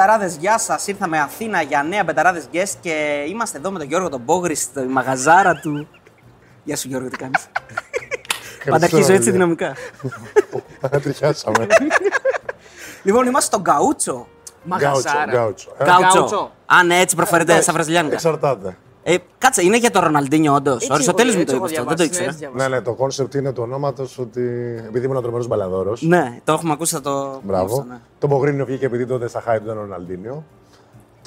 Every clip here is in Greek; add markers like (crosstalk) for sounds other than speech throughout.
Φίλες και φίλοι του Μπεταράδε, γεια σας. Ήρθαμε Αθήνα για νέα Μπεταράδε guest και είμαστε εδώ με τον Γιώργο τον Μπόγρη στη μαγαζάρα του. Γεια σου Γιώργο, τι κάνεις; Πάντα αρχίζω έτσι δυναμικά. Τριχιάσαμε. λοιπόν, είμαστε στον Γκαούτσο. Γκάουτσο, γκάουτσο. ε. Γκάουτσο. Α, ναι, έτσι προφέρεται στα βραζιλιάνικα. Εξαρτάται. Ε, κάτσε, είναι για το Ροναλντίνιο, όντως. Ο Έτσι Αριστοτέλης έχω- μου το έτσι είπε έχω αυτό, δεν το διαβάσει, ήξερα. ναι, έτσι διαβάσει. Ναι, ναι, το concept είναι του ονόματος ότι επειδή ήμουν τρομερός μπαλαδόρος. Ναι, το έχουμε ακούσει, θα το. Μπράβο. ναι. Το Μπογρίνιο βγήκε επειδή τότε στα χάη του ήταν ο Ροναλντίνιο.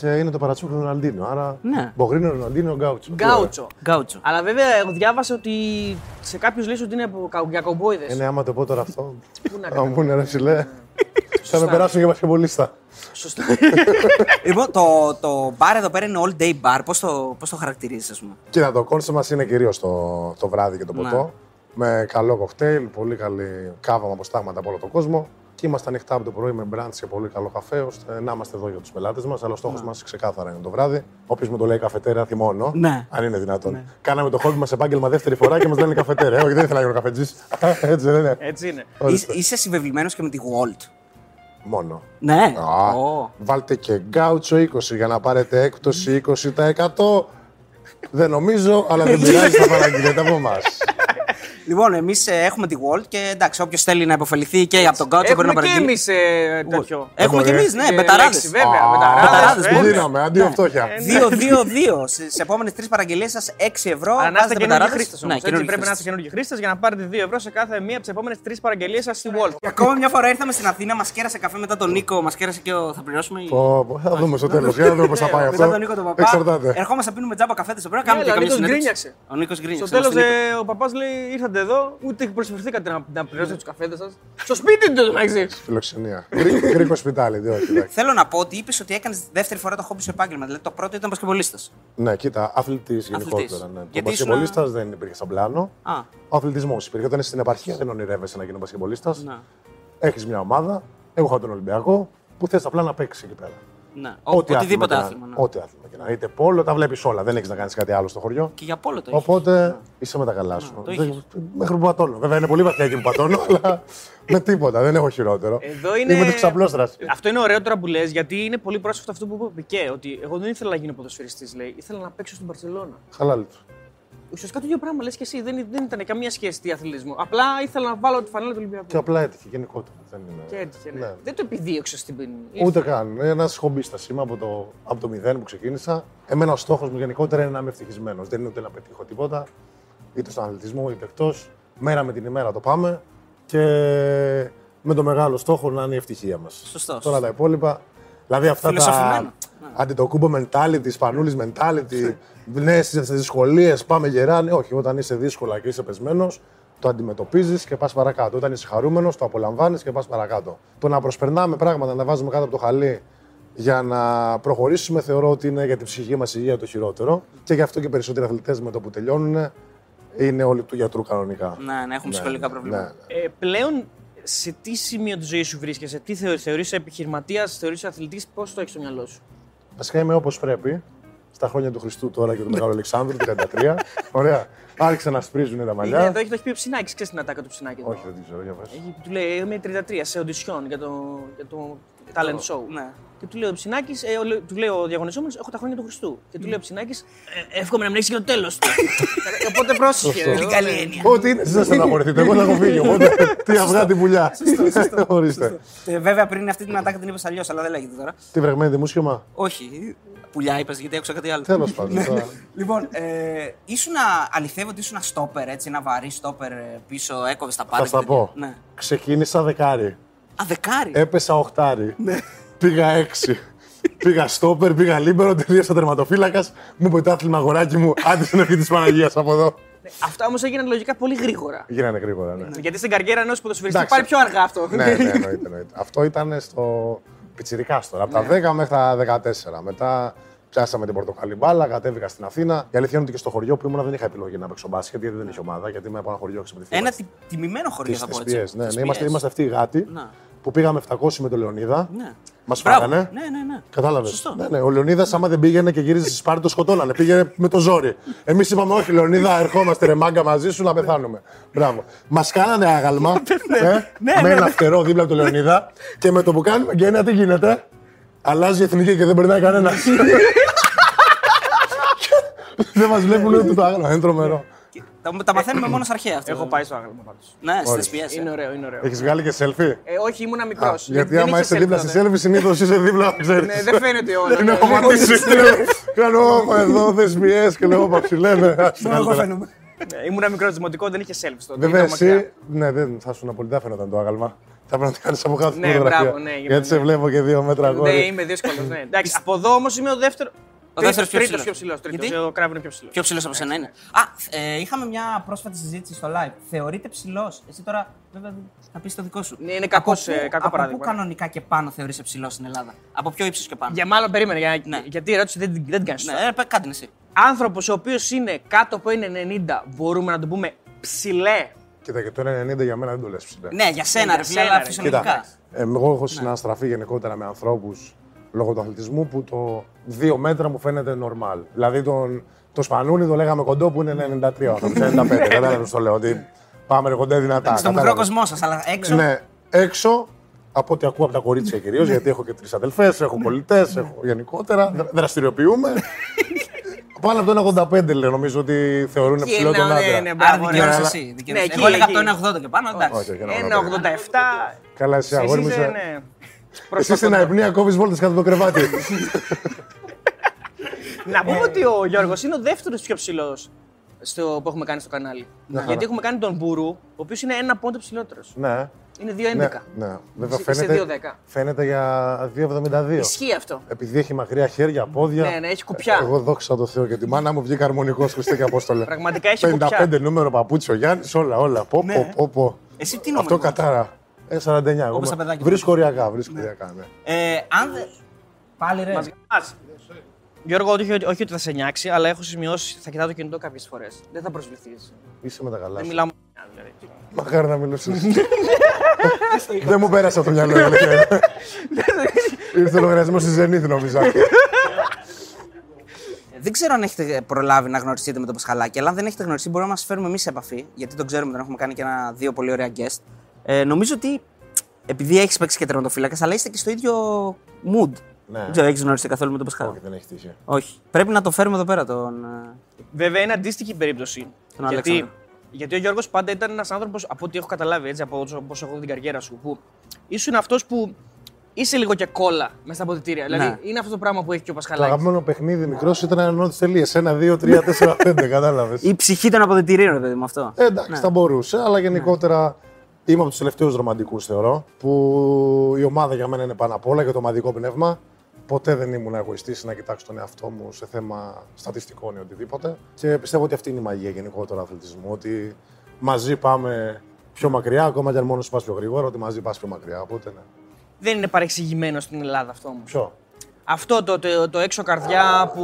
Και είναι το παρατσούκλι του Ροναλντίνιο. Άρα Ναι. Μπογρίνιο, Ροναλντίνιο, Γκάουτσο. Γκάουτσο. Γκάουτσο. Αλλά βέβαια, εγώ διάβασα ότι σε κάποιους λέει ότι είναι από κα- γκάουτσο, καουμπόηδες. Ε, ναι, άμα το πω τώρα αυτό. Πού να Θα κάνω. μου πούνε ρε ψηλέ. Θα με Σωστά. περάσουν για μπασκεμπολίστα. Σωστό. (laughs) Λοιπόν, το, το μπαρ εδώ πέρα είναι all day bar. Πώς το, πώς το χαρακτηρίζεις, ας πούμε; Κοίτα, το concept μας είναι κυρίως το, το βράδυ και το Ναι. ποτό. Με καλό κοκτέιλ, πολύ καλή κάβα με αποστάγματα από όλο τον κόσμο. Και είμαστε ανοιχτά από το πρωί με μπραντς και πολύ καλό καφέ, ώστε να είμαστε εδώ για τους πελάτες μας. Αλλά ο στόχος μας ξεκάθαρα είναι το βράδυ. Όποιος μου το λέει καφετέρα, θυμώνω. Ναι. Αν είναι δυνατόν. Κάναμε το χόμπι μας επάγγελμα δεύτερη φορά και μας λένε καφετέρα. Ε, όχι, δεν ήθελα να γίνω καφετζής. Έτσι δεν είναι. Έτσι είναι. Ορίστε. Είσαι, είσαι συμβεβλημένος και με τη Walt. Μόνο. Ναι. Α, Ω. Βάλτε και γκάουτσο 20 για να πάρετε έκπτωση 20%. Δεν νομίζω, αλλά δεν (laughs) πειράζει, θα παραγγείλετε από εμάς. Λοιπόν, εμείς έχουμε τη Walt και εντάξει, όποιος θέλει να υποφεληθεί και από τον Γκάουτσο μπορεί να Έχουμε και παραγγείλει. εμείς τέτοιο. Έχουμε και μπορεί. εμείς, ναι, Και μπεταράδε. λέξη, Βέβαια, Α, μπεταράδες, μπεταράδες, βέβαια. πολύ. Δίναμε, αντίο φτώχεια. Ναι. 2-2-2. Σε επόμενες τρεις παραγγελίες σας 6 ευρώ. Αλλά να είστε βάζετε καινούργιοι μπεταράδες. χρήστε όμως. Ναι, καινούργιοι πρέπει να είστε χρήστες. καινούργιοι χρήστε για να πάρετε 2 ευρώ σε κάθε μία από τις επόμενες τρεις παραγγελίες σας στη Wall. Και ακόμα μια φορά ήρθαμε στην Αθήνα, μας κέρασε καφέ μετά τον Νίκο, μας κέρασε και ο. Θα πληρώσουμε. ή- Πω, πω, Θα δούμε στο τέλος. Για να δούμε πώς θα πάει Μετά αυτό. τον Νίκο τον παπά. Εξαρτάται. Ερχόμαστε να πίνουμε τζάμπα καφέ, πρέπει να κάνουμε Έλα, και ο καμία Νίκος συνέντευξη. γκρίνιαξε. Ο Νίκος γκρίνιαξε. Στο τέλος μας την είπε. ο παπάς λέει: Ήρθατε εδώ, ούτε προσφερθήκατε να, να πληρώσετε τους καφέδες σας. Στο σπίτι τους να ξέρεις. Φιλοξενία. Γκρι- Γκρίκο σπιτάλι, δύο, όχι, (laughs) εντάξει. Θέλω να πω ότι είπες ότι έκανες δεύτερη φορά το χόμπι σου επάγγελμα. Δηλαδή το πρώτο ήταν πασκευολίστα. Ναι, κοίτα, αθλητής γενικότερα. Ναι. Το Γιατί ήσουν- μπασκεμπολίστα δεν υπήρχε σαν πλάνο. Α, Ο αθλητισμός υπήρχε. Όταν είσαι στην επαρχία δεν ονειρεύεσαι να γίνει μπασκεμπολίστα. ναι. Έχεις μια ομάδα. Εγώ είχα τον Ολυμπιακό που θες απλά να παίξεις εκεί πέρα. ναι. Ό,τι Οτιδήποτε και να- άθλημα. ναι. Ό,τι άθλημα και να είναι. Είτε πόλο, τα βλέπεις όλα. Δεν έχεις να κάνεις κάτι άλλο στο χωριό. Και για πόλο το είχε. Οπότε είσαι με τα καλά σου. το Δεν- είχες. Μέχρι που πατώνω. Βέβαια είναι πολύ βαθιά εκεί που πατώνω, (laughs) αλλά με τίποτα. Δεν έχω χειρότερο. Εδώ είναι- Είμαι της ξαπλώστρας. Αυτό είναι ωραίο τώρα που λες, γιατί είναι πολύ πρόσφατο αυτό που είπε ο Πικέ. Ότι εγώ δεν ήθελα να γίνω ποδοσφαιριστής, λέει. Ήθελα να παίξω στην Παρσελώνα. Χαλάλη του. Ουσιαστικά το ίδιο πράγμα λες και εσύ. Δεν, δεν ήταν καμία σχέση τι αθλητισμό. Απλά ήθελα να βάλω τη φανέλα του Ολυμπιακού. Και απλά έτυχε γενικότερα. Δεν είναι... Και έτυχε, ναι. Ναι. Δεν το επιδίωξα στην ποινή. Ούτε καν. Ένας χομπίστα είμαι από το, από το μηδέν που ξεκίνησα. Εμένα ο στόχος μου γενικότερα είναι να είμαι ευτυχισμένος. Δεν είναι ούτε να πετύχω τίποτα, είτε στον αθλητισμό είτε εκτός. Μέρα με την ημέρα το πάμε και με το μεγάλο στόχο να είναι η ευτυχία μας. Σωστός, Τώρα σωστό. τα υπόλοιπα. Δηλαδή αυτά Φιλοσοφημένο. τα. Αντιτοκούμπο mentality, σπανούλη mentality, ναι, στι δυσκολίες πάμε γεράνε. Όχι, όταν είσαι δύσκολα και είσαι πεσμένος, το αντιμετωπίζεις και πας παρακάτω. Όταν είσαι χαρούμενος, το απολαμβάνεις και πας παρακάτω. Το να προσπερνάμε πράγματα, να βάζουμε κάτω από το χαλί για να προχωρήσουμε, θεωρώ ότι είναι για την ψυχική μας υγεία το χειρότερο. Και γι' αυτό και οι περισσότεροι αθλητές με το που τελειώνουν είναι όλοι του γιατρού κανονικά. Ναι, ναι, έχουν ψυχολογικά ναι, προβλήματα. ναι. Ε, πλέον, σε τι σημείο της ζωής σου βρίσκεσαι, τι θεωρεί, θεωρείς επιχειρηματία, θεωρείς αθλητής, πώς το έχεις στο μυαλό σου; Βασικά είμαι όπως πρέπει. Στα χρόνια του Χριστού τώρα και του Μεγάλου Αλεξάνδρου, 33. Ωραία. Άρχισαν να σπρίζουν τα Είναι, μαλλιά. εδώ έχει το έχει πει ο Ψινάκης, ξέρεις την ατάκα του Ψινάκη. εδώ. Όχι, δεν την ξέρω, για πες. Έχει, του λέει Είμαι 33 σε οντισιόν για το, για το talent show. Ναι. Και του λέει ο Ψινάκης, ε, ο- του λέει ο διαγωνιζόμενος: Έχω τα χρόνια του Χριστού. Και του λέει ο Ψινάκης: ε, Εύχομαι να μην έχεις και το τέλος. (laughs) Οπότε πρόσεχε. Πολύ εδώ, καλή ναι. έννοια. Ό,τι είναι, εσείς θα στεναχωρηθείτε. Εγώ θα έχω φύγει. Οπότε (laughs) τι αυγά τη πουλιά. (laughs) Ορίστε. Ε, βέβαια πριν αυτή την ατάκα την είπες αλλιώς, αλλά δεν λέγεται τώρα. Τι βρεγμένη δημοσίωμα; Όχι. Πουλιά είπες, γιατί άκουσα κάτι άλλο. Τέλος πάντων. τώρα. Λοιπόν, ε, ήσουν αληθεύω ότι ήσουν στόπερ, έτσι, ένα βαρύ στόπερ ε, πίσω, έκοβες τα πάντα. Θα στα και τέτοια. πω. Ναι. Ξεκίνησα δεκάρι. Α, δεκάρι. Έπεσα οχτάρι. Πήγα έξι. Πήγα στόπερ, πήγα λίμπερο, τελείωσα τερματοφύλακας. Μου είπε το άθλημα αγοράκι μου, άντε στην ευχή της Παναγίας από εδώ. Αυτά όμως έγιναν λογικά πολύ γρήγορα. Γίνανε γρήγορα, ναι. Γιατί στην καριέρα ενός ποδοσφαιριστή Εντάξει. πάει πιο αργά αυτό. ναι, ναι, εννοείται, εννοείται. Αυτό ήταν στο πιτσιρικά τώρα. Από τα 10 μέχρι τα 14. Μετά πιάσαμε την πορτοκαλί μπάλα, κατέβηκα στην Αθήνα. Η αλήθεια είναι ότι και στο χωριό που ήμουν δεν είχα επιλογή να παίξω μπάσκετ γιατί δεν είχε ομάδα. Γιατί είμαι από ένα χωριό ξεπληθεί. Ένα τι- τιμημένο χωριό θα πω έτσι. Τις ναι, Τις ναι, είμαστε, πιές. είμαστε αυτοί οι γάτοι Να. Που πήγαμε 700 με τον Λεωνίδα. Ναι. Μας Μπράβο. φάγανε. Ναι, ναι, ναι. Κατάλαβες. Σωστό. Ναι, ναι. Ο Λεωνίδας, άμα δεν πήγαινε και γύριζε στη Σπάρτη, το σκοτώνανε. Πήγαινε με το ζόρι. Εμείς είπαμε, Όχι, Λεωνίδα, ερχόμαστε ρε μάγκα μαζί σου να πεθάνουμε. Μπράβο. Μας κάνανε άγαλμα (laughs) ε, ναι, με ναι, ένα ναι. φτερό δίπλα από το Λεωνίδα και με το που κάνουμε γένεια τι γίνεται. Αλλάζει η εθνική και δεν περνάει κανένας. (laughs) (laughs) δεν μας βλέπουν ούτε το άγαλμα. Είναι τρομερό. Τα, τα μαθαίνουμε μόνο στα αρχαία. αυτό. Έχω πάει στο άγαλμα πάντως. Ναι, στις θεσπιές. Είναι ωραίο, είναι ωραίο. Έχεις βγάλει και selfie; Ε, όχι, ήμουνα μικρός. Α, γιατί άμα είσαι δίπλα στη selfie, συνήθως είσαι δίπλα. ξέρεις. Ναι, δεν φαίνεται όλο. Είναι ναι. χωματίσει. (laughs) Κάνω «Ω, εδώ θεσμιέ και λέω παψιλένε. Μόνο εγώ φαίνομαι. Ναι, Ήμουνα μικρός δημοτικό, δεν είχε selfies τότε. Βέβαια, ήταν μακριά. εσύ ναι, δεν θα σου πολύ φαίνονταν το άγαλμα. Θα πρέπει να το κάνεις από κάτω Ναι, φωτογραφία. μπράβο, ναι, γίνεται, Γιατί σε ναι. βλέπω και δύο μέτρα Ναι, αγόρι. είμαι δύσκολος. Ναι. Εντάξει, από εδώ όμως είμαι ο δεύτερο. Ο δεύτερος πιο Τρίτος ψηλός. πιο ψηλός. Τρίτος. Γιατί; Ο κράβο είναι πιο ψηλός. Πιο ψηλός από σένα είναι. Α, ε, είχαμε μια πρόσφατη συζήτηση στο live. Θεωρείται ψηλός. Εσύ τώρα, βέβαια, θα πεις το δικό σου. Ναι, είναι κακός, Από πού- ε, κακό από παράδειγμα. Πού κανονικά και πάνω θεωρείσαι ψηλός στην Ελλάδα; Από ποιο ύψος και πάνω. Για μάλλον περίμενε. Για... Ναι. Γιατί η ερώτηση δεν, την- δεν την κάνεις. Ναι, ε, πε- κάντε εσύ. Άνθρωπος ο οποίος είναι κάτω από 1,90 μπορούμε να το πούμε ψηλέ; Κοίτα, και το 1,90 για μένα δεν το λες ψηλά. Ναι, για σένα, για ρε φίλε, σένα, αλλά ρε. φυσιολογικά. Κοίτα, ε, εγώ έχω συναστραφεί γενικότερα με ανθρώπους λόγω του αθλητισμού που το 2 μέτρα μου φαίνεται normal. Δηλαδή τον, το σπανούνι το λέγαμε κοντό που είναι 93, ο άνθρωπος, 95. Κατάλαβες το λέω. Ότι πάμε ρε κοντέ δυνατά. Στο μικρό κατάλαβες. κοσμός σας, αλλά έξω. Ναι, έξω από ό,τι ακούω από τα κορίτσια κυρίως, γιατί έχω και τρεις αδελφές, έχω πολιτές, έχω γενικότερα. δρα- Δραστηριοποιούμε. Πάνω από το 1,85 λέω, νομίζω ότι θεωρούν Και ψηλό ναι, τον ναι, άντρα. ναι, Άρα μπράβο, δικαιώνεσαι ναι. εσύ. δικαιώνεσαι. Ναι, Εγώ εκεί, έλεγα από εκεί. το 1,80 και πάνω, εντάξει. Όχι, όχι, ένα 1,87. Καλά, εσύ Εσείς αγόρι μου. Είσαι, είσαι- ναι. Εσύ στην αϊπνία κόβεις βόλτες κάτω το κρεβάτι. (laughs) Να πούμε ότι ο Γιώργος είναι ο δεύτερος πιο ψηλός που έχουμε κάνει στο κανάλι. Γιατί έχουμε κάνει τον Μπούρου, ο οποίος είναι ένα πόντο ψηλότερος. ναι. Είναι 2,11. Ναι, ναι. Βέβαια Είσαι φαίνεται, 2,10. φαίνεται για 2,72. Ισχύει αυτό. Επειδή έχει μακριά χέρια, πόδια. Ναι, ναι, έχει κουπιά. Εγώ δόξα τω Θεώ και τη μάνα μου βγήκα αρμονικός Χριστέ και Απόστολε. Πραγματικά έχει 55 κουπιά. νούμερο παπούτσι ο Γιάννη, όλα, όλα. Πω, Ναι. πω, πω, πω. Εσύ τι Αυτό νούμερο. κατάρα. Ε, 49. εγώ Όπως τα είμαι- παιδάκια. Βρίσκω οριακά, βρίσκω οριακά, ναι. Ε, αν δεν. Πάλι ρε. Μας γαμάς. Γιώργο, όχι, όχι, όχι ότι θα σε νιάξει, αλλά έχω σημειώσει, θα κοιτάω το κινητό κάποιες φορές. Δεν θα προσβληθείς. Είσαι με τα καλά Δεν σου. μιλάω μόνο. Δηλαδή. Μακάρι να μιλούσες. (laughs) Δεν μου πέρασε από το μυαλό. η αλήθεια είναι. (laughs) Ήρθε ο λογαριασμός στη Ζενήθ, νομίζω. Ε, Δεν ξέρω αν έχετε προλάβει να γνωριστείτε με τον Πασχαλάκη, αλλά αν δεν έχετε γνωριστεί, μπορούμε να μα φέρουμε εμείς σε επαφή, γιατί τον ξέρουμε, τον έχουμε κάνει και ένα, δύο πολύ ωραία guest. Ε, νομίζω ότι επειδή έχεις παίξει και τερματοφύλακας, αλλά είστε και στο ίδιο mood. Ναι. Δεν ξέρω, έχεις γνωριστεί καθόλου με τον Όχι, Πασχαλάκη. δεν έχει τύχει. Όχι. Πρέπει να το φέρουμε εδώ πέρα τον. ε, Βέβαια είναι αντίστοιχη περίπτωση. Τον γιατί, Αλέξανδρο. γιατί ο Γιώργος πάντα ήταν ένας άνθρωπος, από ό,τι έχω καταλάβει έτσι, από πώς έχω δει την καριέρα σου, που ήσουν αυτός που είσαι λίγο και κόλλα μέσα στα αποδητήρια. Δηλαδή Ναι. είναι αυτό το πράγμα που έχει και ο Το Πασχαλάκης. αγαπημένο παιχνίδι μικρός ήταν ένα νότι τελείες. Ένα, δύο, τρία, τέσσερα, πέντε. (laughs) Κατάλαβες. Η ψυχή των αποδητηρίων, ρε παιδί μου αυτό. Ε, εντάξει, θα μπορούσε, αλλά γενικότερα είμαι από τους τελευταίους ρομαντικούς θεωρώ. Που η ομάδα για μένα είναι πάνω απ' όλα και το ομαδικό πνεύμα. Ποτέ δεν ήμουν εγωιστής να κοιτάξω τον εαυτό μου σε θέμα στατιστικών ή οτιδήποτε. Και πιστεύω ότι αυτή είναι η μαγεία γενικότερα του αθλητισμού. Ότι μαζί πάμε πιο μακριά, ακόμα και αν μόνος σου πα πιο γρήγορα, ότι μαζί πας πιο μακριά. Οπότε ναι. Δεν είναι παρεξηγημένο στην Ελλάδα αυτό όμως. Ποιο; Αυτό το, το, το έξω καρδιά που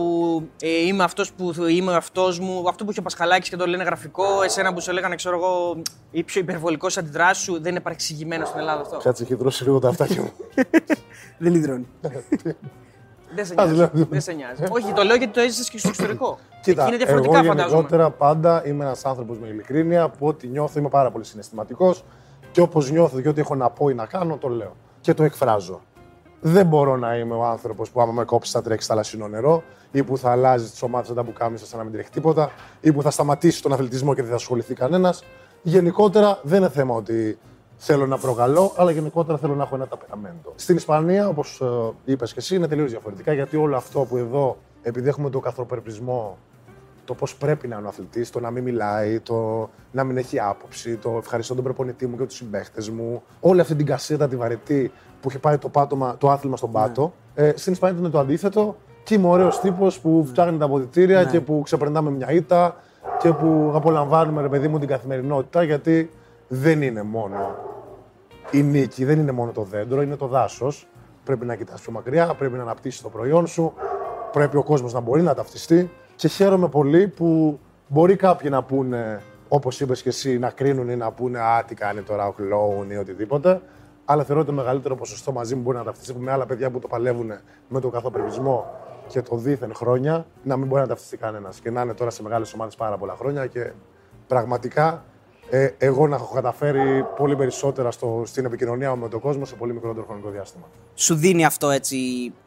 ε, είμαι αυτός που είμαι αυτός μου, αυτό που έχει ο Πασχαλάκης και το λένε γραφικό, εσένα που σε λέγανε, ξέρω εγώ, η πιο υπερβολικός αντιδράσης σου, δεν είναι παρεξηγημένο στην Ελλάδα αυτό. Κάτσε, έχει δρώσει λίγο τα αυτάκια μου. (laughs) Δεν λιδρώνει. (laughs) Δεν σε Ας νοιάζει. λέω. Δεν σε νοιάζει. Όχι, το λέω γιατί το έζησες και στο εξωτερικό. Κοίτα, Εκεί είναι εγώ διαφορετικά, φαντάζομαι. γενικότερα πάντα είμαι ένας άνθρωπος με ειλικρίνεια που ό,τι νιώθω είμαι πάρα πολύ συναισθηματικός και όπως νιώθω και ό,τι έχω να πω ή να κάνω, το λέω. Και το εκφράζω. Δεν μπορώ να είμαι ο άνθρωπος που άμα με κόψει θα τρέξει θαλασσινό νερό ή που θα αλλάζει τις ομάδες όταν που κάμισα σαν να μην τρέχει τίποτα ή που θα σταματήσει τον αθλητισμό και δεν θα ασχοληθεί κανένας. Γενικότερα δεν είναι θέμα ότι θέλω να προκαλώ, αλλά γενικότερα θέλω να έχω ένα ταπεραμέντο. Στην Ισπανία, όπως είπες και εσύ, είναι τελείως διαφορετικά γιατί όλο αυτό που εδώ, επειδή έχουμε το καθροπερπισμό το πώς πρέπει να είναι ο αθλητής, το να μην μιλάει, το να μην έχει άποψη, το ευχαριστώ τον προπονητή μου και τους συμπαίχτες μου. Όλη αυτή την κασέτα τη βαρετή που έχει πάει το, πάτωμα, το άθλημα στον πάτο. Ε, στην Ισπανία ήταν το αντίθετο και είμαι ωραίος τύπος που φτιάχνει τα αποδητήρια και που ξεπερνάμε μια ήττα και που απολαμβάνουμε, ρε παιδί μου, την καθημερινότητα γιατί δεν είναι μόνο η νίκη, δεν είναι μόνο το δέντρο, είναι το δάσος. Πρέπει να κοιτάς πιο μακριά, πρέπει να αναπτύσσεις το προϊόν σου, πρέπει ο κόσμος να μπορεί να ταυτιστεί. Και χαίρομαι πολύ που μπορεί κάποιοι να πούνε, όπως είπες και εσύ, να κρίνουν ή να πούνε Α, τι κάνει τώρα ο κλόουν ή οτιδήποτε. Αλλά θεωρώ ότι το μεγαλύτερο ποσοστό μαζί μου μπορεί να ταυτιστεί με άλλα παιδιά που το παλεύουν με τον καθοπερπισμό και το δίθεν χρόνια, να μην μπορεί να ταυτιστεί κανένας. Και να είναι τώρα σε μεγάλες ομάδες πάρα πολλά χρόνια και πραγματικά ε, εγώ να έχω καταφέρει πολύ περισσότερα στο, στην επικοινωνία μου με τον κόσμο σε πολύ μικρότερο χρονικό διάστημα. Σου δίνει αυτό έτσι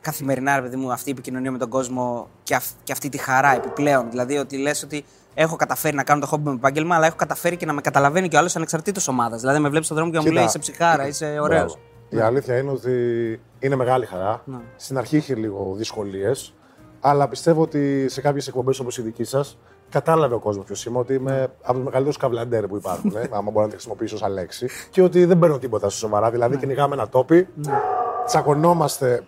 καθημερινά, ρε παιδί μου, αυτή η επικοινωνία με τον κόσμο και, αυ- και αυτή τη χαρά επιπλέον. Δηλαδή ότι λες ότι έχω καταφέρει να κάνω το χόμπι μου επάγγελμα, αλλά έχω καταφέρει και να με καταλαβαίνει και ο άλλος ανεξαρτήτως ομάδας. Δηλαδή με βλέπεις στον δρόμο και να μου Κοίτα, λέει είσαι ψυχάρα, είσαι ωραίος. Μπράβο. Η αλήθεια είναι ότι είναι μεγάλη χαρά. Ναι. Στην αρχή είχε λίγο δυσκολίες, αλλά πιστεύω ότι σε κάποιες εκπομπές όπως η δική σας κατάλαβε ο κόσμος ποιος είμαι, ότι είμαι από τους μεγαλύτερους καβλαντέρ που υπάρχουν, ε, (laughs) άμα μπορώ να τη χρησιμοποιήσω σαν λέξη, και ότι δεν παίρνω τίποτα στο σοβαρά. Δηλαδή, κυνηγάμε ένα τόπι, τσακωνόμαστε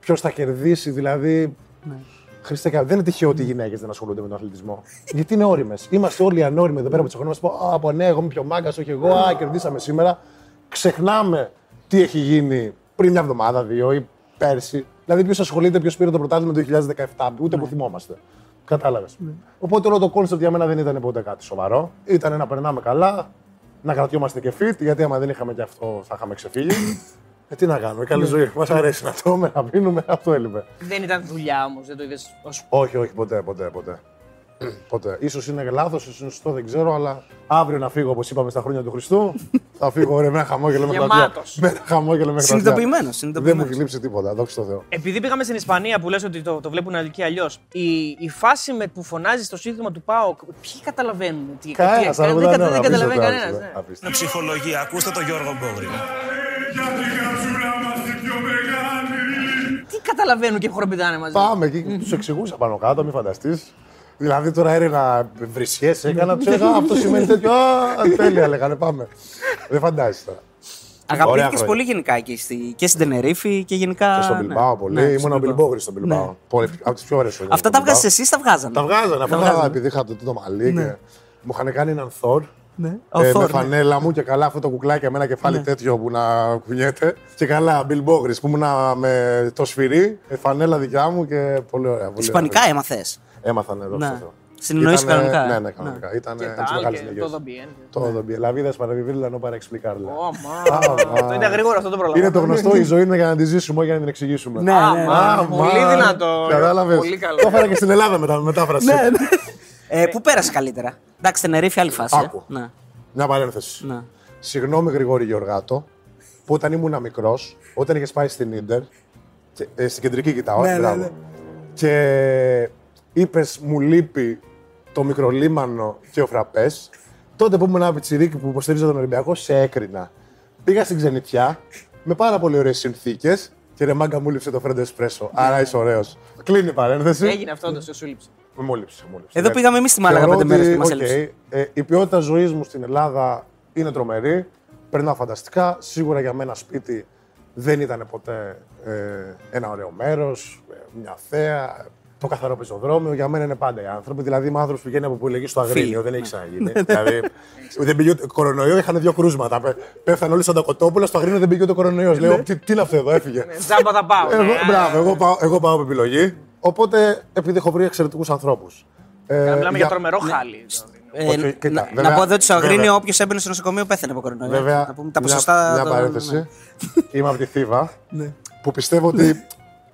ποιος θα κερδίσει, δηλαδή. Χριστέ, και- δεν είναι τυχαίο ότι οι γυναίκες δεν ασχολούνται με τον αθλητισμό. Γιατί είναι ώριμες. Είμαστε όλοι ανώριμοι εδώ πέρα που τσακωνόμαστε. Πω, Α, από ναι, εγώ είμαι πιο μάγκας, όχι εγώ. Α, κερδίσαμε σήμερα. Ξεχνάμε τι έχει γίνει πριν μια εβδομάδα, δύο ή πέρσι. Δηλαδή, ποιος ασχολείται, ποιος πήρε το πρωτάθλημα το 2017, ούτε που θυμόμαστε. Κατάλαβες. Οπότε όλο το concept για μένα δεν ήταν ποτέ κάτι σοβαρό. Ήταν να περνάμε καλά, να κρατιόμαστε και fit, γιατί άμα δεν είχαμε και αυτό θα είχαμε ξεφύγει. Ε, τι να κάνουμε, καλή ζωή. Μας αρέσει να τρώμε, να πίνουμε, αυτό έλειπε. Δεν ήταν δουλειά όμως, δεν το είδες ω. Όχι, όχι, ποτέ, ποτέ, ποτέ. (clears throat) ποτέ. Ίσως είναι λάθος, ίσως είναι σωστό, δεν ξέρω, αλλά αύριο να φύγω, όπως είπαμε στα χρόνια του Χριστού, (laughs) θα φύγω ρε, με ένα χαμόγελο μέχρι τα Γεμάτος. αυτιά. Με ένα χαμόγελο μέχρι τα αυτιά. Συνειδητοποιημένος, Δεν μου συνειδητοποιημένος. έχει λείψει τίποτα, δόξα τω Θεώ. Επειδή πήγαμε στην Ισπανία που λες ότι το, το βλέπουν αλλοί και αλλιώς, η, η φάση με που φωνάζει στο σύνθημα του ΠΑΟΚ, ποιοι καταλαβαίνουν. Τι, Κανένας, τι- αλλά δεν, δεν κατα- είναι δεν καταλαβαίνει απίστευτο, κανένας. απίστευτο, απίστευτο. Ψυχολογία. Ακούστε τον Γιώργο Μπόγρη. Καταλαβαίνουν και χοροπηδάνε μαζί. Πάμε εκεί, τους εξηγούσα πάνω κάτω, μην φανταστείς. Δηλαδή τώρα έρινα βρισιές, έκανα, του έλεγα αυτό σημαίνει τέτοιο. Α, τέλεια λέγανε, πάμε. Δεν φαντάζεσαι τώρα. Αγαπήθηκες χρόνια. πολύ γενικά εκεί στη, και στην Τενερίφη και γενικά. Και στον ναι. Μπιλμπάο πολύ. Ναι, Ήμουν στον ο Μπιλμπάο. Μπιλμπόγρη στον Μπιλμπάο. Ναι. Πολύ- Από τις πιο ωραίες χρονιέ. Αυτά τα βγάζει εσύ, τα βγάζανε. Τα βγάζανε. Αυτά βγάζανε. τα επειδή είχα το, το μαλλί και μου είχαν κάνει έναν Θόρ. Ναι. Ο Ε, Θόρ, με ναι. φανέλα μου και καλά αυτό το κουκλάκι με ένα κεφάλι τέτοιο που να κουνιέται. Και καλά, Bill Bogris που ήμουν με το σφυρί, ε, φανέλα δικιά μου και πολύ ωραία. Πολύ Ισπανικά ωραία. έμαθες; Έμαθα ναι, δόξα Ναι. τω Θεώ. Συνεννοείσαι Ήτανε- κανονικά, Ναι, ε. ναι, κανονικά. Ήταν Και έτσι τα μεγάλες και ηλικίε. todo bien. Todo bien. La vida es para vivirla, no para explicarla. Ωμα, Α, Το είναι γρήγορο αυτό το προλάβα. Είναι το γνωστό, η ζωή είναι για να τη ζήσουμε, όχι για να την εξηγήσουμε. Ναι, Α, ναι, μα, Α, πολύ μα, δυνατό. Κατάλαβες. Πολύ καλό. Το έφερα και στην Ελλάδα μετά, με μετάφραση. Ναι, ναι. Ε, πού πέρασε καλύτερα; Εντάξει, Τενερίφη, άλλη φάση. ε. Άκου. Ναι. Μια παρένθεση. Ναι. Συγγνώμη, Γρηγόρη Γεωργάτο, που όταν ήμουν μικρός, όταν είχες πάει στην ντερ, και, ε, στην κεντρική κοιτάω, Ναι, ναι, μπράβο, ναι. και είπες μου λείπει το μικρολίμανο και ο φραπές, τότε που ήμουν ένα πιτσιρίκι που υποστηρίζα τον Ολυμπιακό, σε έκρινα. Πήγα στην ξενιτιά με πάρα πολύ ωραίες συνθήκες και ρε μάγκα μου λείψε το φρέντο εσπρέσο. Άρα είσαι ωραίος. Κλείνει η παρένθεση. Έγινε αυτό το σου λείψε. Μου 'λειψε, μου 'λειψε. Εδώ Ναι. πήγαμε εμείς στη Μάλαγα Θεωρώ πέντε μέρες ότι, και μας οκ, έλειψε. ε, η ποιότητα ζωής μου στην Ελλάδα είναι τρομερή. Περνάω φανταστικά. Σίγουρα για μένα σπίτι δεν ήταν ποτέ ε, ένα ωραίο μέρος, μια θέα, το καθαρό πεζοδρόμιο. Για μένα είναι πάντα οι άνθρωποι. Δηλαδή, είμαι άνθρωπος που βγαίνει από που στο Αγρίνιο, Φίλοι. δεν έχει ξαναγίνει. δηλαδή, δεν πήγε ούτε κορονοϊό, είχαν δύο κρούσματα. Πέ- Πέφτανε όλοι σαν τα κοτόπουλα, στο Αγρίνιο δεν πήγε ούτε κορονοϊός. Λέω, τι, τι είναι αυτό εδώ, έφυγε. Τζάμπα θα πάω. Εγώ, Ναι. μπράβο, εγώ πάω, εγώ πάω από επιλογή. Οπότε, επειδή έχω βρει εξαιρετικούς ανθρώπους. Ε, Μιλάμε για τρομερό χάλι. Ε, Όχι, να- κοίτα, να, βέβαια, να πω εδώ ότι στο βέβαια. Αγρίνιο όποιος έμπαινε στο νοσοκομείο πέθανε από κορονοϊό. Βέβαια, Να πούμε τα μια- ποσοστά. Μια, το- παρένθεση. ναι. Είμαι από τη Θήβα. που πιστεύω ότι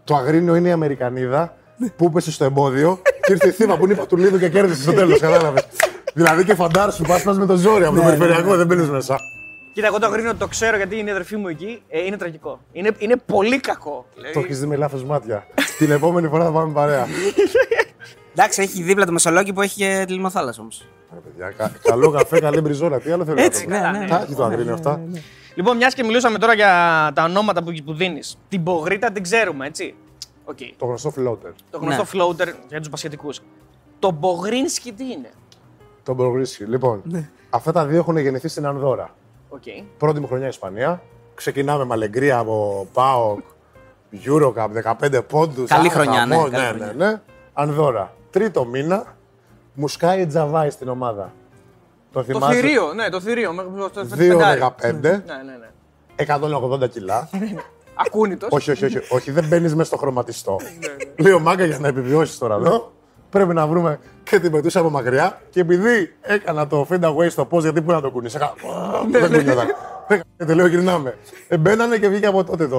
το Αγρίνιο είναι η Αμερικανίδα που έπεσε στο εμπόδιο και ήρθε η Θήβα που είναι η Πατουλίδου και κέρδισε στο τέλος. Κατάλαβες. (laughs) δηλαδή και φαντάρσου, πας πας με το ζόρι από το Ναι, ναι, περιφερειακό, δεν μπαίνεις μέσα. Κοίτα, εγώ το Αγρίνιο το ξέρω γιατί είναι η αδερφή μου εκεί. Ε, είναι τραγικό. Είναι, είναι πολύ κακό. Δηλαδή, Το έχεις δει με λάθος μάτια. (laughs) Την επόμενη φορά θα πάμε παρέα. Εντάξει, έχει δίπλα το Μεσολόγγι που έχει και τη λιμνοθάλασσα όμως. Ρε παιδιά, κα- καλό καφέ, καλή μπριζόρα. Τι άλλο θέλω Έτσι, να ναι, πω. ναι, ναι. Τα έχει το Αγρίνιο αυτά. Λοιπόν, μιας και μιλούσαμε τώρα για τα ονόματα που, που δίνεις. Την Μπογρίτα την ξέρουμε, έτσι. Οκ. Το γνωστό floater. Το γνωστό Ναι. floater για τους μπασκετικούς. Το Μπογρίνσκι τι είναι; Το Μπρογρίσκι. Λοιπόν, αυτά τα δύο έχουν γεννηθεί στην Ανδώρα. Οκ. Πρώτη μου χρονιά Ισπανία. Ξεκινάμε με αλεγκρία από ΠΑΟΚ, Eurocup, 15 πόντους. Καλή χρονιά, ναι, καλή ναι, χρονιά. ναι, ναι. Ανδώρα. Τρίτο μήνα, μου σκάει Τζαβάη στην ομάδα. Το Το θυμάσαι; θηρίο, ναι, το θηρίο. με- το- το 2-15, Ναι, ναι, ναι. 180 κιλά. Ακούνητος. όχι, όχι, όχι, όχι, δεν μπαίνεις μέσα στο χρωματιστό. Ναι, Λέω μάγκα για να επιβιώσεις τώρα εδώ. Πρέπει να βρούμε και την πετούσα από μακριά. Και επειδή έκανα το fade away στο πώ, γιατί πού να το κουνήσει. Έκανα. Ναι, Δεν κουνιόταν. Δεν λέω γυρνάμε. Ε, μπαίνανε και βγήκε από τότε το.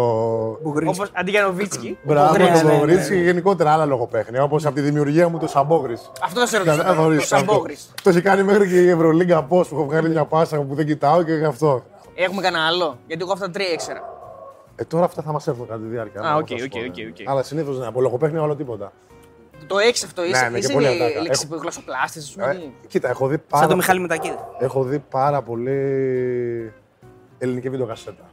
Όπως αντί για Νοβίτσκι. Μπράβο, Ναι, το ναι, ναι, Μπογκρίτσι ναι. και γενικότερα άλλα λογοπαίχνια. Όπως από τη δημιουργία μου το Σαμπόγρι. Αυτό θα σε ρωτήσω. Θα θωρείς Το αυτό. Σαμπόγρης. Το έχει κάνει μέχρι και η Ευρωλίγκα πώ που έχω βγάλει μια πάσα που δεν κοιτάω και γι' αυτό. Έχουμε κανένα άλλο; Γιατί εγώ αυτά τα τρία ήξερα. Ε, τώρα αυτά θα μας έρθουν κατά τη διάρκεια. Α, να οκ, σας οκ, πω, ναι. οκ, οκ. Αλλά συνήθως ναι, από λογοπαίχνια όλο τίποτα. Το έχει αυτό, είσαι, ναι, και είσαι πολύ ατάκα. λέξη Έχω- που γλωσσοπλάστης, α πούμε. Ε, τι. κοίτα, έχω δει Σαν πάρα, το Μιχάλη Μετακίδη. έχω δει πάρα πολύ ελληνική βιντεοκασέτα.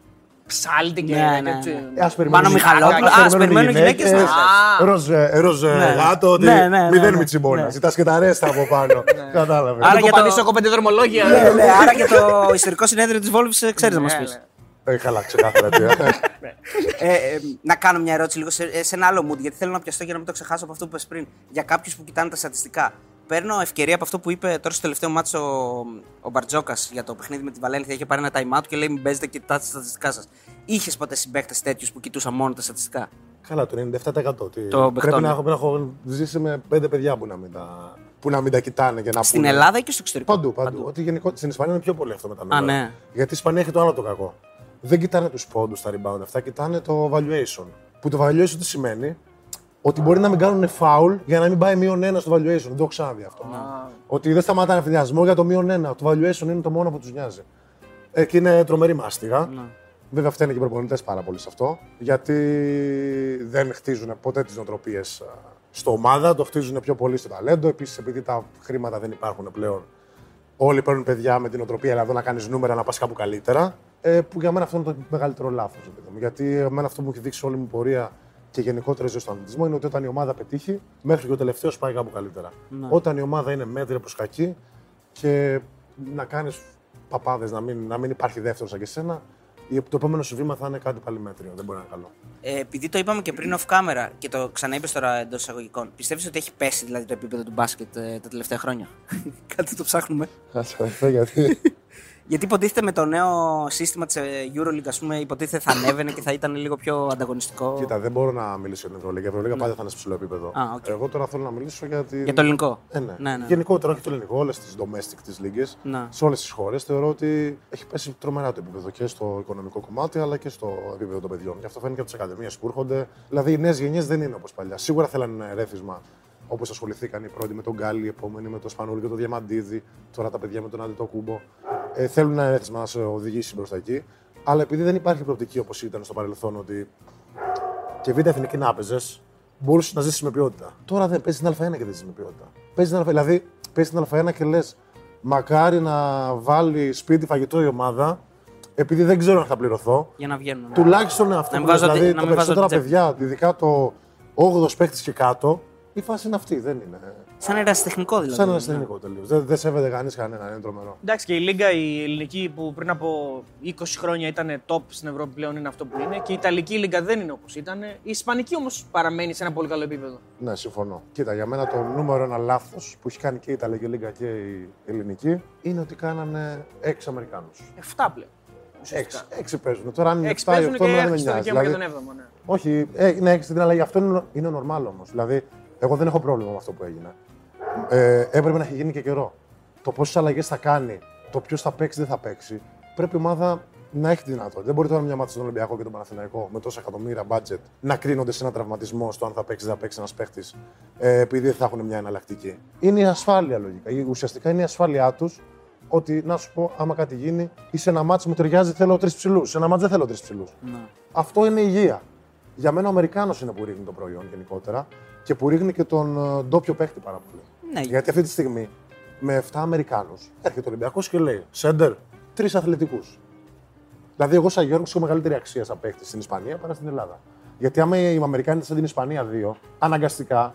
Ψάλτη και Ναι, ναι, έτσι. ναι. Ε, ας περιμένουν Μάνο οι- Μιχαλόπουλο. ας Α, ας περιμένουν οι γυναίκες. γυναίκες. Α. Ροζ, ε, ροζ ε, Ναι. γάτο, ότι Ναι, ναι, ναι, μηδέν ναι. μιτσιμπόνα. Ναι. Ζητάς και τα ρέστα από πάνω. Κατάλαβες. Άρα Άρα για για το- το... έχω πέντε δρομολόγια. Ναι, ναι, άρα και το ιστορικό συνέδριο της Βόλβη ξέρεις να μας Ναι, πεις. Ναι. Ε, καλά, ξεκάθαρα. τι, (laughs) ε. Ε, ε, να κάνω μια ερώτηση λίγο σε, ε, σε ένα άλλο mood, γιατί θέλω να πιαστώ για να μην το ξεχάσω από αυτό που είπε πριν. Για κάποιους που κοιτάνε τα στατιστικά. Παίρνω ευκαιρία από αυτό που είπε τώρα στο τελευταίο μάτσο ο, ο Μπαρτζόκας για το παιχνίδι με τη Βαλένθια. Είχε πάρει ένα time out και λέει: Μην παίζετε και κοιτάτε τα στατιστικά σας. Είχες ποτέ συμπαίχτε τέτοιους που κοιτούσαν μόνο τα στατιστικά; Καλά, το 97%. Τι- Το πρέπει παιχτών, να ναι. έχω, πρέπει να έχω ζήσει με πέντε παιδιά που να μην τα, που να μην τα κοιτάνε και να Στην πούνε. Ελλάδα ή και στο εξωτερικό; Παντού, παντού. Ότι γενικότερα στην Ισπανία είναι πιο πολύ αυτό με τα νούμερα. ναι. Γιατί η Ισπανία έχει το άλλο το κακό. Δεν κοιτάνε τους πόντους, τα rebound αυτά, κοιτάνε το valuation. Που το valuation τι σημαίνει, ότι μπορεί να μην κάνουν foul για να μην πάει μείον ένα στο valuation. Δεν το έχω ξαναδεί αυτό. Ότι δεν σταματάνε ευθυνιασμό για το μείον ένα. Το valuation είναι το μόνο που τους νοιάζει. Ε, και είναι τρομερή μάστιγα. Βέβαια, φταίνουν και οι προπονητές πάρα πολύ σε αυτό. Γιατί δεν χτίζουν ποτέ τις νοοτροπίες στο ομάδα, το χτίζουν πιο πολύ στο ταλέντο. Επίσης, επειδή τα χρήματα δεν υπάρχουν πλέον, όλοι παίρνουν παιδιά με την οτροπία αλλά εδώ να κάνεις νούμερα να πας κάπου καλύτερα. Ε, που για μένα αυτό είναι το μεγαλύτερο λάθος. Γιατί εμένα αυτό που μου έχει δείξει όλη μου πορεία και γενικότερα ζωή στον αθλητισμό είναι ότι όταν η ομάδα πετύχει, μέχρι και ο τελευταίος πάει κάπου καλύτερα. Όταν η ομάδα είναι μέτρια προ κακή και να κάνεις παπάδες, να μην, να μην υπάρχει δεύτερος σαν και εσένα, το επόμενο σου βήμα θα είναι κάτι πάλι μέτριο. Δεν μπορεί να είναι καλό. Ε, επειδή το είπαμε και πριν off camera και το ξαναείπες τώρα εντός εισαγωγικών, πιστεύεις ότι έχει πέσει δηλαδή το επίπεδο του μπάσκετ ε, τα τελευταία χρόνια; (laughs) Κάτι το ψάχνουμε. Κάτσε, γιατί. Γιατί υποτίθεται με το νέο σύστημα της Euroleague, ας πούμε, υποτίθεται θα ανέβαινε και θα ήταν λίγο πιο ανταγωνιστικό. Κοίτα, δεν μπορώ να μιλήσω για την Ευρωλίγα. Η Ευρωλίγα πάντα θα είναι σε ψηλό επίπεδο. Ναι. Α, οκ. Εγώ τώρα θέλω να μιλήσω για την. Για το ελληνικό. Ε, ναι. Ναι, ναι. Γενικότερα, όχι το ελληνικό, όλες τις domestic τις λίγκες, Ναι. σε όλες τις χώρες, θεωρώ ότι έχει πέσει τρομερά το επίπεδο και στο οικονομικό κομμάτι αλλά και στο επίπεδο των παιδιών. Και αυτό φαίνεται και από τις ακαδημίες που έρχονται. Δηλαδή, οι νέες γενιές δεν είναι όπως παλιά. Σίγουρα θέλανε ένα ρεύισμα όπως ασχοληθήκαν οι πρώτοι με τον Γκάλι, οι επόμενοι με τον Σπανούλη και τον Διαμαντίδη, τώρα τα παιδιά με τον Άντι Κούμπο. Ε, θέλουν ένα ρεύισμα να σε οδηγήσει μπροστά εκεί. Αλλά επειδή δεν υπάρχει προοπτική όπως ήταν στο παρελθόν ότι και β' εθνική να έπαιζες, μπορούσες να ζήσεις με ποιότητα. Τώρα δεν παίζεις την Α1 και δεν ζει με ποιότητα. Παίζεις την Α1, δηλαδή παίζεις την Α1 και λες, μακάρι να βάλει σπίτι φαγητό η ομάδα, επειδή δεν ξέρω αν θα πληρωθώ. Για να βγαίνουν. ναι. Τουλάχιστον αυτό Να μην που λες, βάζω τη- δηλαδή να τα μην βάζω περισσότερα την τσέπη. παιδιά, ειδικά το 8ο παίκτη και κάτω, η φάση είναι αυτή, δεν είναι. Σαν ερασιτεχνικό δηλαδή. Σαν ένα τεχνικό τελείως. Δεν, δεν σέβεται κανείς κανέναν, είναι τρομερό. Εντάξει και η Λίγκα η ελληνική που πριν από 20 χρόνια ήταν top στην Ευρώπη πλέον είναι αυτό που είναι και η Ιταλική Λίγκα δεν είναι όπως ήταν. Η Ισπανική όμως παραμένει σε ένα πολύ καλό επίπεδο. Ναι, συμφωνώ. Κοίτα, για μένα το νούμερο ένα λάθος που έχει κάνει και η Ιταλική Λίγκα και η Ελληνική είναι ότι κάνανε έξι Αμερικάνους. 7 πλέον. Έξι, έξι παίζουν. Τώρα αν είναι 6 7 ή 8 παίζουν και δεν με έρχεται στο νοιάζει. δικαίωμα Δηλαδή, για τον 7ο. Ναι. όχι, ε, είναι έξι την αλλαγή. Αυτό είναι, είναι normal όμως. Δηλαδή, εγώ δεν έχω πρόβλημα με αυτό που έγινε. Ε, έπρεπε να έχει γίνει και καιρό. Το πόσες αλλαγές θα κάνει, το ποιος θα παίξει, δεν θα παίξει. Πρέπει η ομάδα να έχει τη δυνατότητα. Δεν μπορεί τώρα μια μάτια στον Ολυμπιακό και τον Παναθηναϊκό με τόσα εκατομμύρια budget να κρίνονται σε ένα τραυματισμό στο αν θα παίξει ή δεν θα παίξει ένας παίχτης, ε, επειδή θα έχουν μια εναλλακτική. Είναι η ασφάλεια λογικά. Η- Ουσιαστικά είναι η ασφάλειά τους ότι να σου πω, άμα κάτι γίνει, ή σε ένα μάτσο μου ταιριάζει, θέλω τρεις ψηλούς. Σε ένα μάτσο δεν θέλω τρεις ψηλούς. Ναι. Αυτό είναι υγεία. Για μένα ο Αμερικάνος είναι που ρίχνει το προϊόν γενικότερα και που ρίχνει και τον ε, ντόπιο παίχτη πάρα πολύ. Ναι. Γιατί αυτή τη στιγμή με 7 Αμερικάνους έρχεται ο Ολυμπιακός και λέει: Σέντερ, τρεις αθλητικούς. Δηλαδή, εγώ σαν Γιώργος έχω μεγαλύτερη αξία σαν παίχτη στην Ισπανία παρά στην Ελλάδα. Γιατί άμα οι Αμερικάνοι ήταν σαν την Ισπανία δύο, αναγκαστικά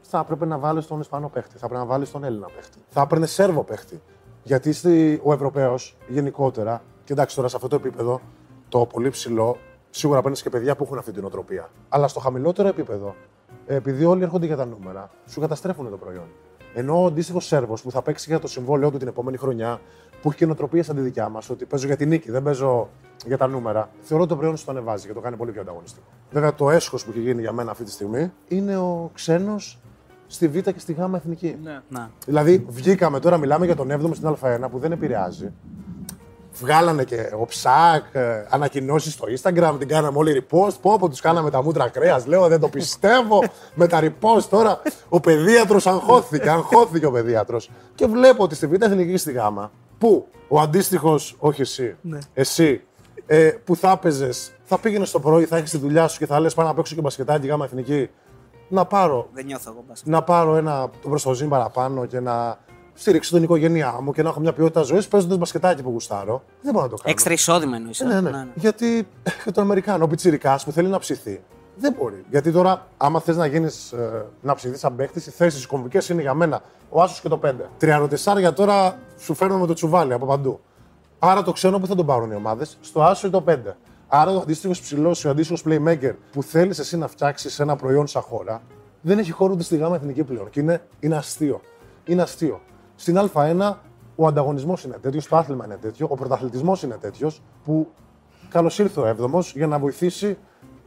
θα έπρεπε να βάλεις τον Ισπανό παίχτη, θα έπρεπε να βάλεις τον Έλληνα παίχτη. Θα έπαιρνε Σέρβο παίχτη. Γιατί στη- ο Ευρωπαίος γενικότερα, και εντάξει τώρα σε αυτό το επίπεδο, το πολύ ψηλό, σίγουρα παίρνεις και παιδιά που έχουν αυτή την οτροπία. Αλλά στο χαμηλότερο επίπεδο, ε, επειδή όλοι έρχονται για τα νούμερα, σου καταστρέφουν το προϊόν. Ενώ ο αντίστοιχος Σέρβος που θα παίξει για το συμβόλαιό του την επόμενη χρονιά, που έχει και νοοτροπίε σαν τη δικιά μας, ότι παίζω για την νίκη, δεν παίζω για τα νούμερα, θεωρώ το προϊόν σου το ανεβάζει και το κάνει πολύ πιο ανταγωνιστικό. Βέβαια, το έσχος που έχει γίνει για μένα αυτή τη στιγμή είναι ο ξένος στη Β και στη Γ εθνική. Ναι. Να. Δηλαδή, βγήκαμε τώρα, μιλάμε για τον 7ο στην Α1 που δεν επηρεάζει. Βγάλανε και ο Ψάκ, ε, ανακοινώσεις στο Instagram, την κάναμε όλοι repost. Πω, πω, τους κάναμε τα μούτρα κρέας. Λέω, δεν το πιστεύω. (laughs) με τα repost τώρα. Ο παιδίατρος αγχώθηκε, αγχώθηκε ο παιδίατρος. Και βλέπω ότι στη Β' Εθνική στη Γάμα, που ο αντίστοιχος, όχι εσύ, εσύ, ε, που θα έπαιζες, θα πήγαινες το πρωί, θα έχεις τη δουλειά σου και θα λες: Πάω να παίξω και μπασκετάκι Γάμα Εθνική. Να πάρω Δεν νιώθω εγώ μπάσκετ. να πάρω ένα προστοζήν παραπάνω και να στηρίξω την οικογένειά μου και να έχω μια ποιότητα ζωής παίζοντας μπασκετάκι που γουστάρω. Δεν μπορώ να το κάνω. Έξτρα εισόδημα εννοείς. ε; Ναι, ναι. Γιατί για τον Αμερικάνο, ο Πιτσυρικά που θέλει να ψηθεί, δεν μπορεί. Γιατί τώρα, άμα θες να γίνεις να ψηθεί σαν παίχτη, οι θέσεις κομβικές είναι για μένα ο Άσος και το 5. 34 τώρα σου φέρνουν με το τσουβάλι από παντού. Άρα το ξέρω που θα τον πάρουν οι ομάδες, στο Άσο ή το 5. Άρα ο αντίστοιχος ψηλός, ο αντίστοιχος playmaker που θέλεις εσύ να φτιάξεις ένα προϊόν σαν χώρα, δεν έχει χώρο ούτε στη γάμα εθνική πλέον. Και είναι, είναι αστείο. Είναι αστείο. Στην Α1 ο ανταγωνισμός είναι τέτοιος, το άθλημα είναι τέτοιο, ο πρωταθλητισμός είναι τέτοιος, που καλώς ήρθε ο 7ο για να βοηθήσει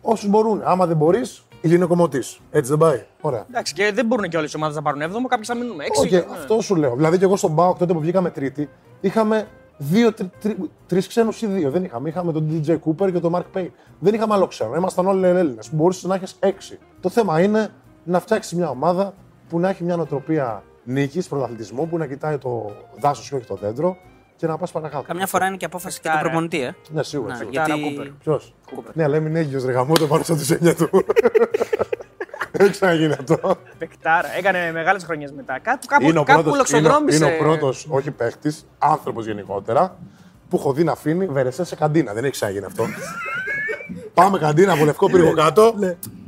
όσους μπορούν. Άμα δεν μπορείς, γυναικομωτή. Έτσι δεν πάει. Ωραία. Εντάξει, και δεν μπορούν και όλες οι ομάδες να πάρουν 7ο, κάποιες θα μείνουν 6. Όχι, αυτό σου λέω. Δηλαδή και εγώ στον Μπάουκ τότε που βγήκαμε τρίτη, είχαμε δύο, τρι, τρι, τρεις ξένους ή δύο. Δεν είχαμε. Είχαμε τον DJ Cooper και τον Mark Payne. Δεν είχαμε άλλο ξένο. Ήμασταν όλοι Έλληνες. Μπορούσες να έχεις έξι. Το θέμα είναι να φτιάξεις μια ομάδα που να έχει μια νοοτροπία νίκης, πρωταθλητισμού, που να κοιτάει το δάσος και όχι το δέντρο και να πας παρακάτω. Καμιά φορά είναι και απόφαση και του Φεκτάρα. προπονητή, ε. Ναι, σίγουρα. Ναι, σίγουρα. γιατί... Κούπερ. Ποιος; Ναι, αλλά έμεινε έγκυο ρε γαμό το πάνω στο τουζένια του. (laughs) Δεν ξαναγίνει αυτό. Πεκτάρα. Έκανε μεγάλες χρονιές μετά. Κάπου, κάπου, Είναι ο κάπου πρώτος, είναι, λοξοδρόμησε. είναι ο πρώτος, όχι παίχτη, άνθρωπος γενικότερα, που έχω δει να αφήνει βερεσέ σε καντίνα. Δεν έχει ξαναγίνει αυτό. Πάμε καντίνα από λευκό πύργο κάτω.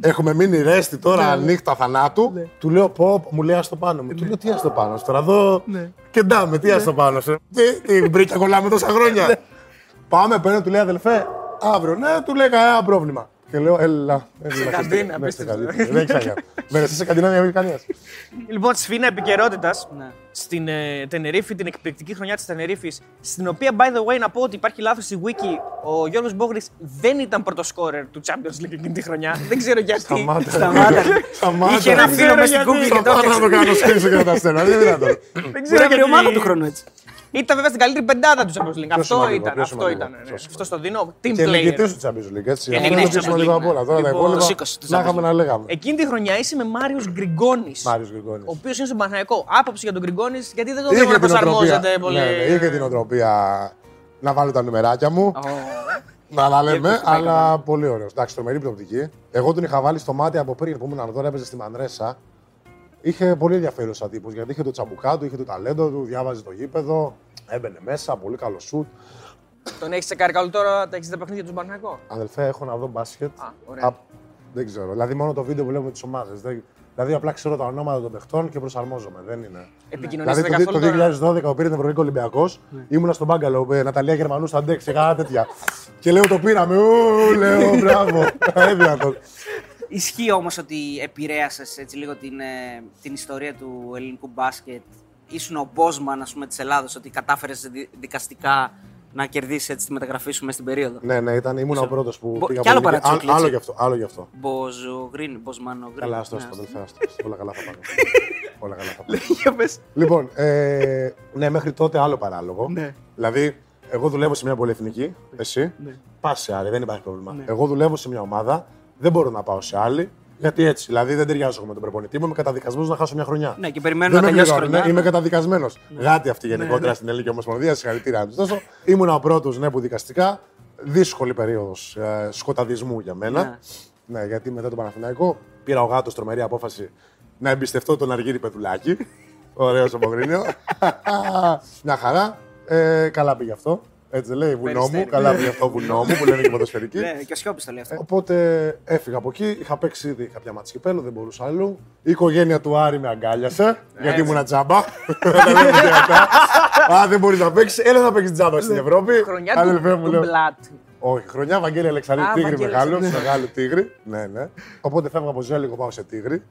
Έχουμε μείνει ρέστη τώρα νύχτα θανάτου. Του λέω πω, μου λέει άστο πάνω μου. Του λέω τι άστο πάνω σου τώρα εδώ. Και ντάμε, τι άστο πάνω σου. Τι, τι μπρίκια κολλάμε τόσα χρόνια. Πάμε, παίρνω, του λέει αδελφέ, αύριο. Ναι, του λέει κανένα πρόβλημα. Και λέω, έλα. Σε καντίνα, Ναι, σε απίστευτο. καντίνα. Δεν έχει ξαναγίνει. Βερεσέ (laughs) σε καντίνα δεν έχει κανένας. Λοιπόν, σφίνα επικαιρότητας Ναι. στην ε, Τενερίφη, την εκπληκτική χρονιά της Τενερίφης, στην οποία, by the way, να πω ότι υπάρχει λάθος στη Wiki. Ο Γιώργος Μπόγρης δεν ήταν πρώτο σκόρερ του Champions League εκείνη τη χρονιά. (laughs) δεν ξέρω γιατί. Σταμάτα. Σταμάτα. (laughs) Σταμάτα. Είχε ένα φίλο μες στην γιατί. Google και το Σταμάτα να το κάνω σκρίσο και να τα στέλνω. Δεν είναι δυνατόν. δεν Μπορεί ξέρω να βρει γιατί. ομάδα του χρόνου έτσι. Ήταν βέβαια στην καλύτερη πεντάδα του Champions League. Αυτό σημαντικό, ήταν. πιο Αυτό σημαντικό, ήταν. ναι. πιο Αυτό στο δίνω. Team Και νικητή player. του Champions League, έτσι. Και Αυτό είναι νικητής το πιο του σημαντικό Champions από όλα. Τώρα τα Λοιπόν, υπόλοιπα το σήκωσε του να Champions είχαμε να λέγαμε. Εκείνη τη χρονιά είσαι με Μάριος Γκριγκόνης. Μάριος Γκριγκόνης. Ο οποίος είναι στον Παναγιακό. Άποψη για τον Γκριγκόνης, γιατί δεν το Είχε βλέπω να την οτροπία. προσαρμόζεται πολύ. Ναι, ναι, Είχε την οτροπία να βάλω τα νουμεράκια μου. Ω. Να τα λέμε, το πάει αλλά πολύ ωραίο. Εντάξει, τρομερή προοπτική. Εγώ τον είχα βάλει στο μάτι από πριν που ήμουν τώρα, έπαιζε στη Μανρέσα. Είχε πολύ ενδιαφέρουσα τύπο γιατί είχε το τσαμπουκά του, είχε το ταλέντο του, διάβαζε το γήπεδο, έμπαινε μέσα, πολύ καλό σουτ. Τον έχεις τσεκάρει καλού τώρα τα 60 παιχνίδια του Παναγιακό. Αδελφέ, έχω να δω μπάσκετ. Α, ωραία. Α, δεν ξέρω. Δηλαδή, μόνο το βίντεο που βλέπουμε τις ομάδες. Δηλαδή, απλά ξέρω τα ονόματα των παιχτών και προσαρμόζομαι. Δεν είναι. Επικοινωνήσατε Δηλαδή, το, καθόλου το τώρα; 2012 που πήρε την Ευρωπαϊκή Ολυμπιακός, ήμουνα στον Μπάγκαλο, με Ναταλία Γερμανούς στα ντεξ και κάνα τέτοια. και λέω το πήραμε. Ου, λέω μπράβο. (laughs) Ε, δυνατόν. Ισχύει όμως ότι επηρέασες έτσι λίγο την, ε, την ιστορία του ελληνικού μπάσκετ. Ήσουν ο Μπόσμαν, ας πούμε, της Ελλάδος, ότι κατάφερες δικαστικά να κερδίσεις έτσι τη μεταγραφή σου μέσα στην περίοδο. ναι, ναι, ήταν, ήμουν ο πρώτος που Μπο- πήγα κι άλλο πολύ νικη- παρατσούκλι, Άλλο έτσι. γι' αυτό. Άλλο γι' αυτό. Μποζογριν, Μποσμανογριν. Καλά, άστο, Ναι, άστο, άστο. αδελφέ, άστο, άστο. Όλα καλά θα πάνε. (laughs) Όλα καλά θα πάνε. Για πες. Λοιπόν, ε, ναι, μέχρι τότε άλλο παράλογο. Ναι. Δηλαδή, εγώ δουλεύω σε μια πολυεθνική, εσύ. Ναι. Πας σε άλλη, δεν υπάρχει πρόβλημα. Εγώ δουλεύω σε μια ομάδα, δεν μπορώ να πάω σε άλλη. Γιατί έτσι, δηλαδή δεν ταιριάζω εγώ με τον προπονητή μου, είμαι καταδικασμένος να χάσω μια χρονιά. Ναι, και περιμένω δεν να με τελειώσει η πληρώνουν, χρονιά. ναι, είμαι καταδικασμένος. Γάτι αυτή γενικότερα στην Ελληνική Ομοσπονδία, συγχαρητήρια να τους δώσω. Ήμουν ο πρώτος ναι, που δικαστικά. Δύσκολη περίοδος ε, σκοταδισμού για μένα. Ναι. γιατί μετά τον Παναθηναϊκό πήρα ο γάτος τρομερή απόφαση να εμπιστευτώ τον Αργύρι Πετουλάκη. Ωραίος Σοπογρίνιο. (laughs) Μια χαρά. Ε, καλά πήγε αυτό. Έτσι δεν λέει, βουνό μου. Περιστέρι. Καλά πήγε αυτό, βουνό μου, που λένε και ποδοσφαιρικοί. (laughs) Ναι, και ο Σιώπης το λέει αυτό. Οπότε έφυγα από εκεί. Είχα παίξει ήδη κάποια μάτια κυπέλο, δεν μπορούσα αλλού. Η οικογένεια του Άρη με αγκάλιασε, γιατί ήμουν τζάμπα. Δεν μου τίποτα. Α, δεν μπορείς να παίξεις. Έλα να παίξεις τζάμπα στην Ευρώπη. Χρονιά του, Αδελφέ μου, του λέω. Μπλατ. Όχι, χρονιά Βαγγέλη Αλεξανδρίου, Α, τίγρη Βαγγέλη μεγάλος, Αλεξανδρίου. μεγάλο τίγρη. Ναι, ναι. Οπότε φεύγω από Ζέλικο, πάω σε τίγρη.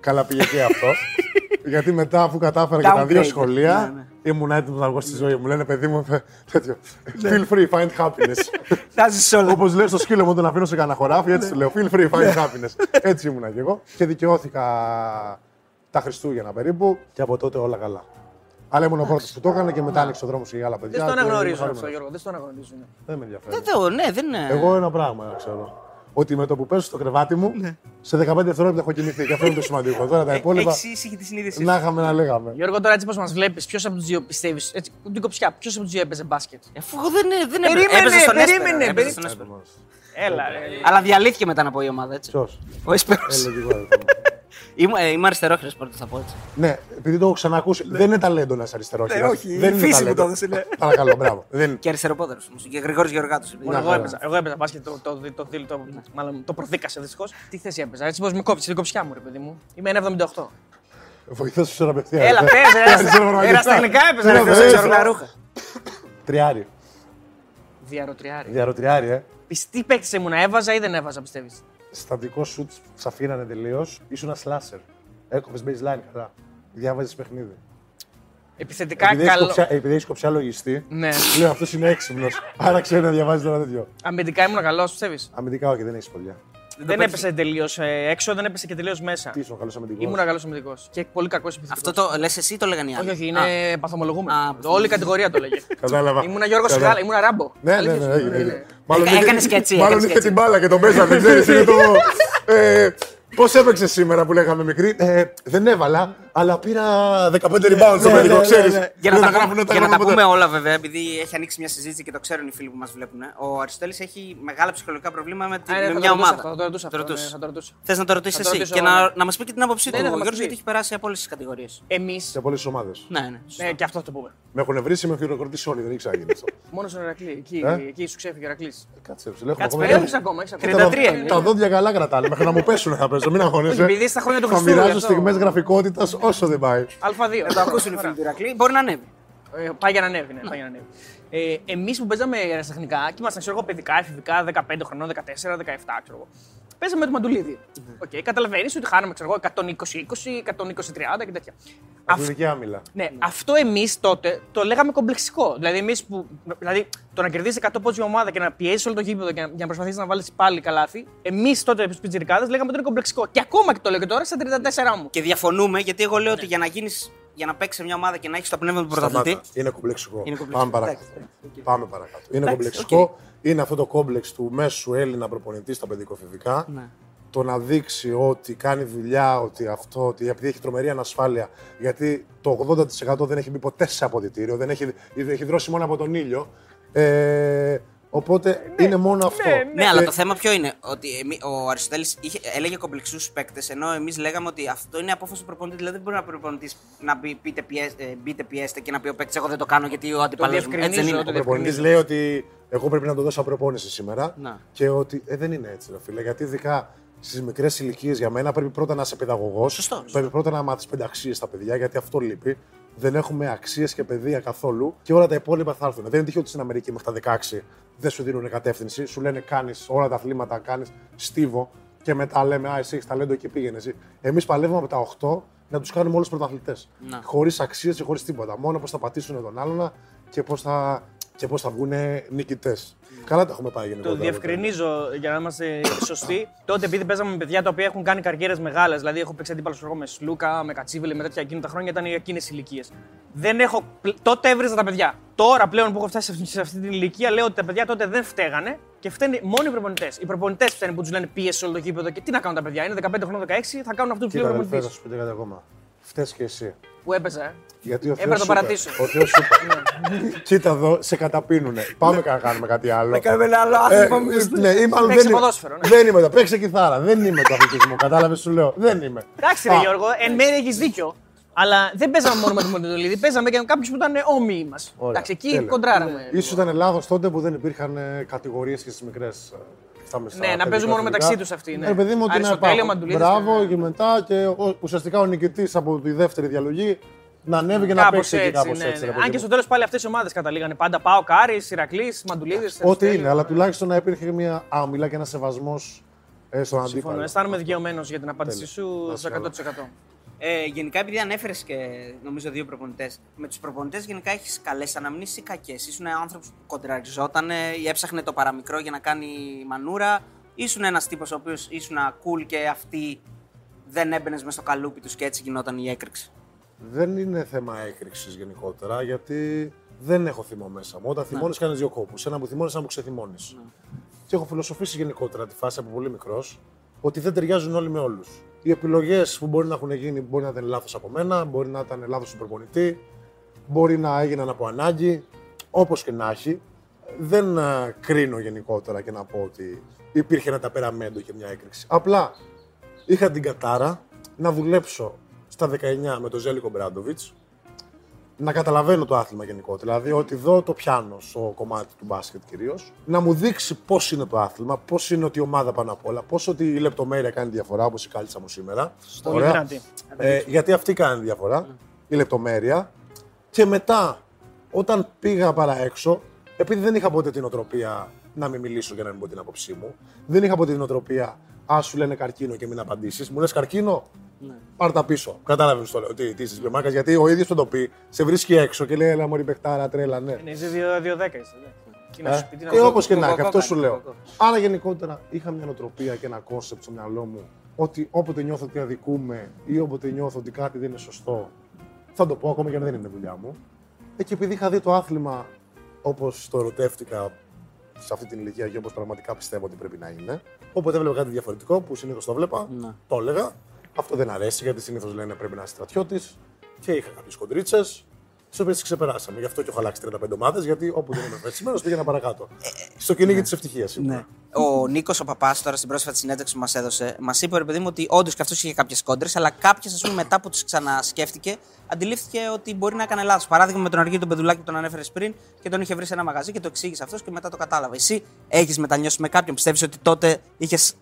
Καλά πήγε και αυτό. (laughs) Γιατί μετά, αφού κατάφερα και τα δύο Downgrade. σχολεία, Ναι, ναι. Ήμουν έτοιμος να βγω στη ζωή μου. Λένε παιδί μου, τέτοιο. Feel free, find happiness. (laughs) Θα ζεις όλα. Όπως λέω στο σκύλο μου, τον αφήνω σε κανένα χωράφι, έτσι του λέω. Feel free, find happiness. έτσι ήμουνα κι εγώ. Και δικαιώθηκα τα Χριστούγεννα περίπου και από τότε όλα καλά. Αλλά ήμουν ο πρώτος που το έκανε και μετά άνοιξε ο δρόμος για άλλα παιδιά. Δεν στο και αναγνωρίζουν είμαι αυτό, χαρούμενος. Γιώργο. Δεν στο αναγνωρίζουν. Δεν με ενδιαφέρει. Δεν το, ναι, δεν είναι. Εγώ ένα πράγμα ξέρω. Ότι με το που παίζω στο κρεβάτι μου, Ναι. σε 15 δευτερόλεπτα έχω κοιμηθεί. Και αυτό είναι το σημαντικό. Τώρα τα υπόλοιπα. Έχει ήσυχη τη συνείδησή Να σου. είχαμε να λέγαμε. Γιώργο, τώρα έτσι πώς μας βλέπεις, ποιος από τους δύο πιστεύεις. Την κοψιά, ποιος από τους δύο έπαιζε μπάσκετ; Αφού εγώ δεν, δεν Περίμενε, έπαιζε στον Έσπερο, περίμενε, έπαιζε περί- στον Έσπερο. Έλα, ρε. Αλλά διαλύθηκε μετά να πω η ομάδα, έτσι. Ποιος; Ο Έσπερος. Ε, λογικό. δεν θα πω. Είμαι, ε, είμαι αριστερόχειρος πρώτα, θα πω έτσι. Ναι, επειδή το έχω ξανακούσει. Δεν είναι ταλέντο να είσαι αριστερό. Ναι, όχι, Δεν η είναι φύση μου ταλέντο. το έδωσε, ναι. (laughs) Παρακαλώ, μπράβο. Δεν... Και αριστεροπόδερο όμως. Και Γρηγόρης Γεωργάτος. Λοιπόν, Να, εγώ καλά. έπαιζα, εγώ έπαιζα μπάσκετ, το, το, το, το, το, μάλλον το προδίκασε δυστυχώς. Τι θέση έπαιζα, έτσι πώς με κόψει, την κοψιά μου, ρε παιδί μου. Είμαι 1,78. Βοηθό σου τώρα απευθεία. Έλα, Ε, πες, ρε, αριστερό πραγματικά. ερασιτεχνικά έπαιζα, Ναι, ρε, βέβαια, δεν Ξέρω έτσι. τα ρούχα. Τριάρι. Διαρροτριάρι. Διαρροτριάρι, ε. Πισ- Τι παίκτης ήμουν, έβαζα ή δεν έβαζα, πιστεύεις; Στατικό σουτς σαφήνανε τελείως. Ήσουν ένα σλάσερ. Έκοβες baseline καλά. Διάβαζες παιχνίδι. Επιθετικά Επειδή έχεις καλό. κοψιά- Επειδή έχει κοψιά λογιστή, Ναι. λέω αυτός είναι έξυπνος. Άρα ξέρει να διαβάζεις ένα τέτοιο. Αμυντικά ήμουν καλός, πιστεύει. Αμυντικά, όχι, δεν έχεις πολλιά. Δεν έπεσε τελείως έξω, δεν έπεσε και τελείως μέσα. Τι ήσουν καλός αμυντικός; Ήμουν καλός αμυντικός. Και πολύ κακός επιθετικός. Αυτό το λες εσύ το λέγανε οι άλλοι; Όχι, όχι, Α, είναι παθομολογούμενο. Α, Όλη η κατηγορία το λέγε. (laughs) Κατάλαβα. Ήμουνα Γιώργος Κατάλαβα. Σιγάλα, ήμουνα Ράμπο. Ναι, ναι, Αλήθεια ναι, σου. έγινε. Ναι, έγινε. ναι. Μάλλον Έκανες είχε- σκετσί, Μάλλον έκανες είχε σκετσί. την μπάλα και τον παίζανε, ξέρεις, είναι (laughs) το... Ε, Πώς έπαιξες σήμερα που λέγαμε μικρή; Ε, δεν έβαλα, αλλά πήρα 15 rebounds στο ναι, παιδικό, ναι, ξέρεις. ναι, ναι. Για να, Δεν τα, γράφουνε, πούμε, τα για να τα γράφουνε πούμε ποτέ. όλα, βέβαια, επειδή έχει ανοίξει μια συζήτηση και το ξέρουν οι φίλοι που μας βλέπουν. Ο Αριστοτέλη έχει μεγάλα ψυχολογικά προβλήματα με, τη- Α, ναι, με θα μια το ρωτούσα ομάδα. αυτό, θα το ρωτούσα αυτό, ναι, θα το ρωτούσα. Θες να το ρωτήσεις Θα το εσύ ρωτήσω και εγώ, να, ναι. να μας πεις και την άποψή Ναι, του. ναι, θα Ο μας Γιώργος πεις. γιατί έχει περάσει από όλες τις κατηγορίες. Εμείς. Σε πολλές ομάδες. Ναι, ναι. Ναι, και αυτό θα το πούμε. Με έχουν βρει, με έχουν χειροκροτήσει όλοι, δεν έχει ξαναγίνει αυτό. (laughs) Μόνος στον Ερακλής. Εκεί, Ε; εκεί σου ξέφυγε ο Ερακλής. Κάτσε, ρε, έχω Κάτσε, ακόμα- περίμενε ακόμα. έχεις ακόμα. 33 Τα- είναι. Τα δόντια καλά κρατάνε, μέχρι να μου πέσουν θα παίζω, μην αγχώνεσαι. Όχι, επειδή στα χρόνια του Θα Χριστού. μοιράζω γι' αυτό. στιγμές γραφικότητας όσο δεν πάει. Α2. Θα το ακούσουν οι φίλοι του Ηρακλή. Μπορεί να ανέβει. Ε, Πάει για να ανέβει, ναι, πάει για να ανέβει. Ε, Εμείς που παίζαμε αεραστεχνικά και ήμασταν ξέρω εγώ, παιδικά, εφηβικά, 15 χρονών, 14, 17, ξέρω εγώ. Παίζαμε με το Μαντουλίδη. Οκ, καταλαβαίνεις ότι χάναμε ξέρω εγώ, 120-20, 120-30 και τέτοια. Αυτό- Αθλητική άμιλλα. Ναι, αυτό εμείς τότε το λέγαμε κομπλεξικό. Δηλαδή, εμείς που, δηλαδή το να κερδίσει 100 πόντους μια ομάδα και να πιέσει όλο το γήπεδο και να, για να προσπαθήσεις να βάλεις πάλι καλάθι, εμείς τότε στους πιτσιρικάδες λέγαμε ότι είναι κομπλεξικό. Και ακόμα και το λέω και τώρα στα 34 μου. Και διαφωνούμε γιατί εγώ λέω ότι για να γίνει. Για να παίξεις σε μια ομάδα και να έχεις το πνεύμα του πρωταθλητή. Σταμάτα. Είναι κομπλεξικό. Είναι κομπλεξικό. Πάμε παρακάτω. Εντάξει, Πάμε παρακάτω. Είναι Εντάξει, κομπλεξικό. Είναι αυτό το κόμπλεξ του μέσου Έλληνα προπονητή στα παιδικοφηβικά. Ναι. Το να δείξει ότι κάνει δουλειά, ότι αυτό, ότι επειδή έχει τρομερή ανασφάλεια, γιατί το 80% δεν έχει μπει ποτέ σε αποδητήριο, δεν έχει, έχει δρώσει μόνο από τον ήλιο. Ε, οπότε είναι μόνο αυτό. Ναι, αλλά Ε, το θέμα ποιο είναι. Ότι εμεί- ο Αριστοτέλης έλεγε κομπλεξούς παίκτες, ενώ εμείς λέγαμε ότι αυτό είναι απόφαση του προπονητή. Δηλαδή δεν μπορεί να προπονητής να πει πείτε πιέστε, ε, μπείτε πιέστε και να πει ο παίκτης Εγώ δεν το κάνω γιατί ο αντιπαλό μου. Έτσι δεν διευκρινίζω είναι. ότι Ο προπονητής λέει ότι εγώ πρέπει να το δώσω προπόνηση σήμερα. Να. Και ότι ε, δεν είναι έτσι, ρε φίλε. Γιατί ειδικά στις μικρές ηλικίες για μένα πρέπει πρώτα να είσαι παιδαγωγός. Σωστός. Πρέπει πρώτα να μάθεις πενταξίες στα παιδιά, γιατί αυτό λείπει. Δεν έχουμε αξίες και παιδεία καθόλου και όλα τα υπόλοιπα θα έρθουν. Δεν είναι τυχαίο ότι στην Αμερική μέχρι τα 16 δεν σου δίνουν κατεύθυνση. Σου λένε κάνεις όλα τα αθλήματα, κάνεις στίβο και μετά λέμε Α, εσύ έχεις ταλέντο εκεί πήγαινες. Εμείς παλεύουμε από τα 8 να τους κάνουμε όλους πρωταθλητές. Να. Χωρίς αξίες και χωρίς τίποτα. Μόνο πώς θα πατήσουν τον άλλον και πώς θα, και πώς θα βγουν νικητές. Καλά τα έχουμε πάει Το γενικότερα. διευκρινίζω για να είμαστε σωστοί. Τότε, επειδή παίζαμε με παιδιά τα οποία έχουν κάνει καριέρες μεγάλες, δηλαδή έχω παίξει αντίπαλος εγώ με Σλούκα, με Κατσίβελη, με τέτοια εκείνα τα χρόνια ήταν για εκείνες ηλικίες. Δεν έχω. πλ- Τότε έβριζα τα παιδιά. Τώρα πλέον που έχω φτάσει σε αυτή- σε αυτή την ηλικία, λέω ότι τα παιδιά τότε δεν φταίγανε και φταίνουν μόνο οι προπονητές. Οι προπονητές φταίνουν που τους λένε πίεση όλο το γήπεδο και τι να κάνουν τα παιδιά. Είναι 15 χρόνια, 16, θα κάνουν αυτό που τους λέει Κοίτα, ο αδελφέ, προπονητή. θα σου πω και κάτι ακόμα. Φταίει και εσύ. Που έπαιζε, ε. Γιατί ο Έπρεπε Θεός να σου είπε. παρατήσω. Ο Θεός σου είπε. (laughs) Κοίτα εδώ, σε καταπίνουνε. Πάμε να κάνουμε κάτι άλλο. κάνουμε ένα άλλο Ε, άθλημα που ναι, ή μάλλον Παίξε δεν είμαι- ποδόσφαιρο, ναι. Δεν είμαι εδώ. Παίξε κιθάρα. Δεν είμαι το αθλητισμό. Κατάλαβες, σου λέω. Δεν είμαι. Εντάξει, ρε Α, Γιώργο, εν μέρει έχεις δίκιο. Αλλά δεν παίζαμε μόνο με τον Μοντολίδη, παίζαμε και με κάποιους που ήταν όμοιοι μας. ωραία, Εντάξει, εκεί τέλεια. κοντράραμε. Ίσως ήταν λάθο τότε που δεν υπήρχαν κατηγορίες και στις μικρές. Ναι, να παίζουν μόνο μεταξύ τους αυτοί, ναι. Ναι, παιδί μου, ότι να Αριστοτέλειο, υπάρχουν. Μαντουλίδης Μπράβο και- και μετά και ο- ουσιαστικά ο νικητής από τη δεύτερη διαλογή να ανέβει και να Κάπως παίξει εκεί έτσι. κάπως ναι, έτσι. ναι. ρε παιδί Αν και μου. στο τέλος πάλι αυτές οι ομάδες καταλήγανε πάντα. ΠΑΟΚ, Άρη, Ηρακλής, Μαντουλίδης. Ό,τι είναι, αλλά τουλάχιστον να υπήρχε μια άμιλλα και ένας σεβασμός στον Συμφωνώ. αντίπαλο. Αισθάνομαι δικαιωμένος για την απάντησή Τέλεια. σου Να στο είσαι 100%. Ε, γενικά, επειδή ανέφερες και νομίζω δύο προπονητές, με τους προπονητές γενικά έχεις καλές αναμνήσεις ή κακές; Ήσουν άνθρωπος που κοντραριζόταν ή έψαχνε το παραμικρό για να κάνει μανούρα; Ήσουν ένας τύπος ο οποίος ήσουν cool και αυτοί δεν έμπαινες μες στο καλούπι τους και έτσι γινόταν η έκρηξη; δεν είναι θέμα έκρηξης γενικότερα, γιατί δεν έχω θυμό μέσα μου. Όταν θυμώνεις, κάνει δύο κόπους. Ένα που θυμώνεις, ένα που ξεθυμώνεις. Και έχω φιλοσοφήσει γενικότερα τη φάση από πολύ μικρός ότι δεν ταιριάζουν όλοι με όλους. Οι επιλογές που μπορεί να έχουν γίνει μπορεί να ήταν λάθος από μένα, μπορεί να ήταν λάθος του προπονητή, μπορεί να έγιναν από ανάγκη. Όπως και να έχει, δεν α, κρίνω γενικότερα και να πω ότι υπήρχε ένα ταπεραμέντο και μια έκρηξη. Απλά είχα την κατάρα να δουλέψω στα 19 με τον Ζέλικο Μπράντοβιτς, να καταλαβαίνω το άθλημα γενικότερα. Δηλαδή ότι δω το πιάνω στο κομμάτι του μπάσκετ κυρίως, να μου δείξει πώς είναι το άθλημα, πώς είναι ότι η ομάδα πάνω απ' όλα, πώς ότι η λεπτομέρεια κάνει διαφορά, όπως η κάλτσα μου σήμερα. Πολύ Ωραία. δυνατή. Ε, γιατί αυτή κάνει διαφορά, η λεπτομέρεια. Και μετά, όταν πήγα παρά έξω, επειδή δεν είχα ποτέ την οτροπία να μην μιλήσω για να μην πω την άποψή μου, δεν είχα ποτέ την οτροπία, α σου λένε καρκίνο και μην απαντήσεις. Μου λες καρκίνο, πάρ τα πίσω. Κατάλαβε το λέω. Τι, τι είσαι περμάκα, γιατί ο ίδιος το το πει, σε βρίσκει έξω και λέει Ελά, Μωρή Μπεχτάρα, τρέλα, ναι. Ναι, είσαι 2-10 είσαι. ναι. Τι να Ε, σου πει, τι να και σου πει. όπως και να έχει, κοκό αυτό σου κάνει, λέω. κοκό. Άρα γενικότερα είχα μια νοοτροπία και ένα κόνσεπτ στο μυαλό μου ότι όποτε νιώθω ότι αδικούμε ή όποτε νιώθω ότι κάτι δεν είναι σωστό, θα το πω ακόμα και αν δεν είναι δουλειά μου. Ε, και επειδή είχα δει το άθλημα όπως το ερωτεύτηκα σε αυτή την ηλικία και όπως πραγματικά πιστεύω ότι πρέπει να είναι, όποτε έβλεπα κάτι διαφορετικό που συνήθως το βλέπα, Ναι. το έλεγα. Αυτό δεν αρέσει γιατί συνήθως λένε πρέπει να είσαι στρατιώτης. Και είχα κάποιες κοντρίτσε, τις οποίες τις ξεπεράσαμε. Γι' αυτό και έχω αλλάξει 35 ομάδες, γιατί όπου δεν είμαι πετσιμένο πήγαινα παρακάτω. Στο κυνήγι της ευτυχίας Ναι. Ο Νίκος ο Παπάς, τώρα στην πρόσφατη συνέντευξη που μας έδωσε, μας είπε ρε παιδί μου ότι όντως και αυτός είχε κάποιες κόντρε, αλλά κάποιες, ας πούμε, μετά που τις ξανασκέφτηκε, αντιλήφθηκε ότι μπορεί να έκανε λάθος. Παράδειγμα με τον Αργύριο τον Πεδουλάκη που τον ανέφερες πριν και τον είχε βρει σε ένα μαγαζί και το εξήγησε αυτός και μετά το κατάλαβε. Εσύ έχεις μετανιώσει με κάποιον, πιστεύεις ότι τότε είχες.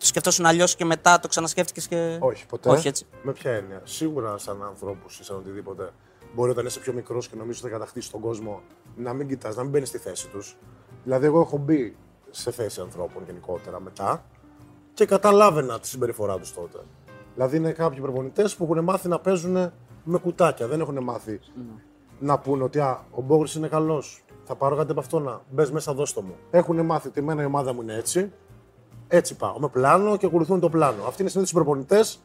Το σκεφτόσουν αλλιώς και μετά το ξανασκέφτηκες και. Όχι, ποτέ. Όχι έτσι. Με ποια έννοια; Σίγουρα, σαν ανθρώπου ή σαν οτιδήποτε, μπορεί όταν είσαι πιο μικρός και νομίζω ότι θα κατακτήσεις τον κόσμο να μην κοιτάς, να μην μπαίνεις στη θέση τους. Δηλαδή, εγώ έχω μπει σε θέση ανθρώπων γενικότερα μετά και καταλάβαινα τη συμπεριφορά τους τότε. Δηλαδή, είναι κάποιοι προπονητές που έχουν μάθει να παίζουν με κουτάκια. Δεν έχουν μάθει να πούνε ότι α, ο Μπόγρη είναι καλός. Θα πάρω κάτι από αυτό να μπες μέσα, δώστο μου. Έχουν μάθει ότι εμένα η ομάδα μου είναι έτσι. Έτσι πάω. Με πλάνο και ακολουθούν το πλάνο. Αυτοί είναι συνήθως οι προπονητές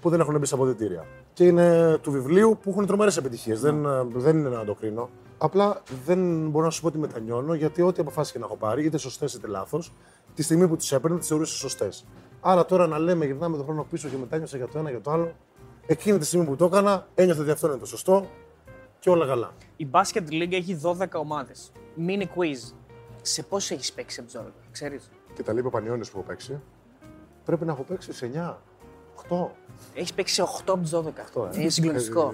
που δεν έχουν μπει σε αποδητήρια. Και είναι του βιβλίου που έχουν τρομερές επιτυχίες. Δεν, ε, δεν είναι να το κρίνω. Απλά δεν μπορώ να σου πω ότι μετανιώνω γιατί ό,τι αποφάσεις και να έχω πάρει, είτε σωστές είτε λάθος, τη στιγμή που τις έπαιρνε, τις θεωρούσε σωστές. Άρα τώρα να λέμε, γυρνάμε τον χρόνο πίσω και μετάνιωσα για το ένα για το άλλο. Εκείνη τη στιγμή που το έκανα, ένιωθα ότι αυτό είναι το σωστό και όλα καλά. Η Basket League έχει 12 ομάδες. Mini quiz. Σε πόσο έχεις παίξει από τι 12, ξέρεις; Και τα λέει ο Πανιόνιο που έχω παίξει. Πρέπει να έχω παίξει σε 9, 8. Έχει παίξει 8 από τι 12. Αυτό, ε. Είναι συγκλονιστικό.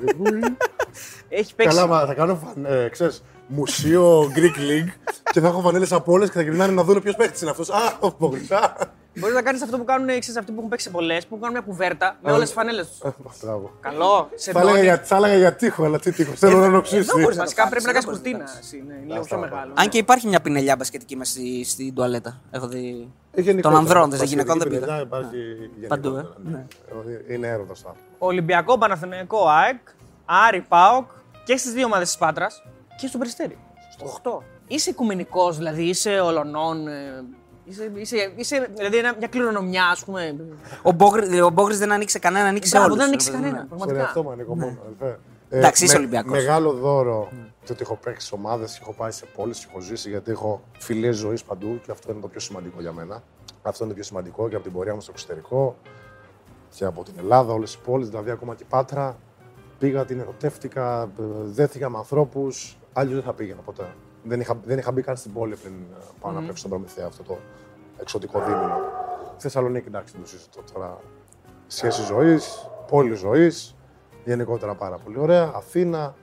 Ε, έχει παίξει. Καλά, μα θα κάνω φαν, ε, ξέρεις, μουσείο Greek League και θα έχω φανέλε από όλε και θα γυρνάνε να δουν ποιο παίχτη είναι αυτό. Α, ο Πογριτά. Μπορεί να κάνει αυτό που κάνουν ξέρεις, αυτοί που έχουν παίξει πολλέ, που κάνουν μια κουβέρτα με όλε τι φανέλε του. Μπράβο. Καλό, σε Θα έλεγα για, θα έλεγα για τείχο, αλλά τι τείχο. Θέλω να νοξήσει. μπορείς, να Βασικά το πρέπει να κάνεις, κάνει δεν κουρτίνα. μπορείς εσύ, ναι, Είναι λίγο πιο Αυτά, μεγάλο. Αν και υπάρχει μια πινελιά μπασκετική μέσα στη, στην τουαλέτα. Έχω δει. Ε, γενικότερα, Των ανδρών, δεν σε μπασκετική γυναικών δεν πινελιά πήγα. Υπάρχει Παντού, ε. Γενικότερα, ναι. Ε, Είναι έρωτα αυτό. Ολυμπιακό, Παναθηναϊκό, ΑΕΚ, Άρη, ΠΑΟΚ και στις δύο ομάδες της Πάτρας και στο Περιστέρι. Στο 8. Είσαι οικουμενικός, δηλαδή είσαι ολονών. ε, Είσαι, είσαι, είσαι δηλαδή ένα- μια κληρονομιά, ας πούμε. Ο Μπόγρη, ο Μπόγρης δεν ανοίξει κανένα, ανοίξει Μπράβο, όλους. δεν ανοίξει ρε παιδί μου, κανένα. ναι. Στον εαυτό Πραγματικά. μου ανήκω μόνο. αδελφέ. Ε, Εντάξει, είσαι με- Ολυμπιακός. Μεγάλο δώρο το ότι έχω παίξει σε ομάδες, έχω πάει σε πόλεις, έχω ζήσει γιατί έχω φιλίες ζωής παντού και αυτό είναι το πιο σημαντικό για μένα. Αυτό είναι το πιο σημαντικό και από την πορεία μου στο εξωτερικό και από την Ελλάδα, όλες οι πόλεις, δηλαδή ακόμα και η Πάτρα. Πήγα, την ερωτεύτηκα, ε, δέθηκα με ανθρώπους. Άλλοι δεν θα πήγαινα ποτέ. Δεν είχα, δεν είχα μπει καν στην πόλη πριν ε, πάω να παίξω στον Προμηθέα αυτό το εξωτικό δίμηνο. Θεσσαλονίκη, εντάξει, δεν το συζητώ τώρα. Σχέση ζωής, πόλη ζωής, γενικότερα πάρα πολύ ωραία. Αθήνα,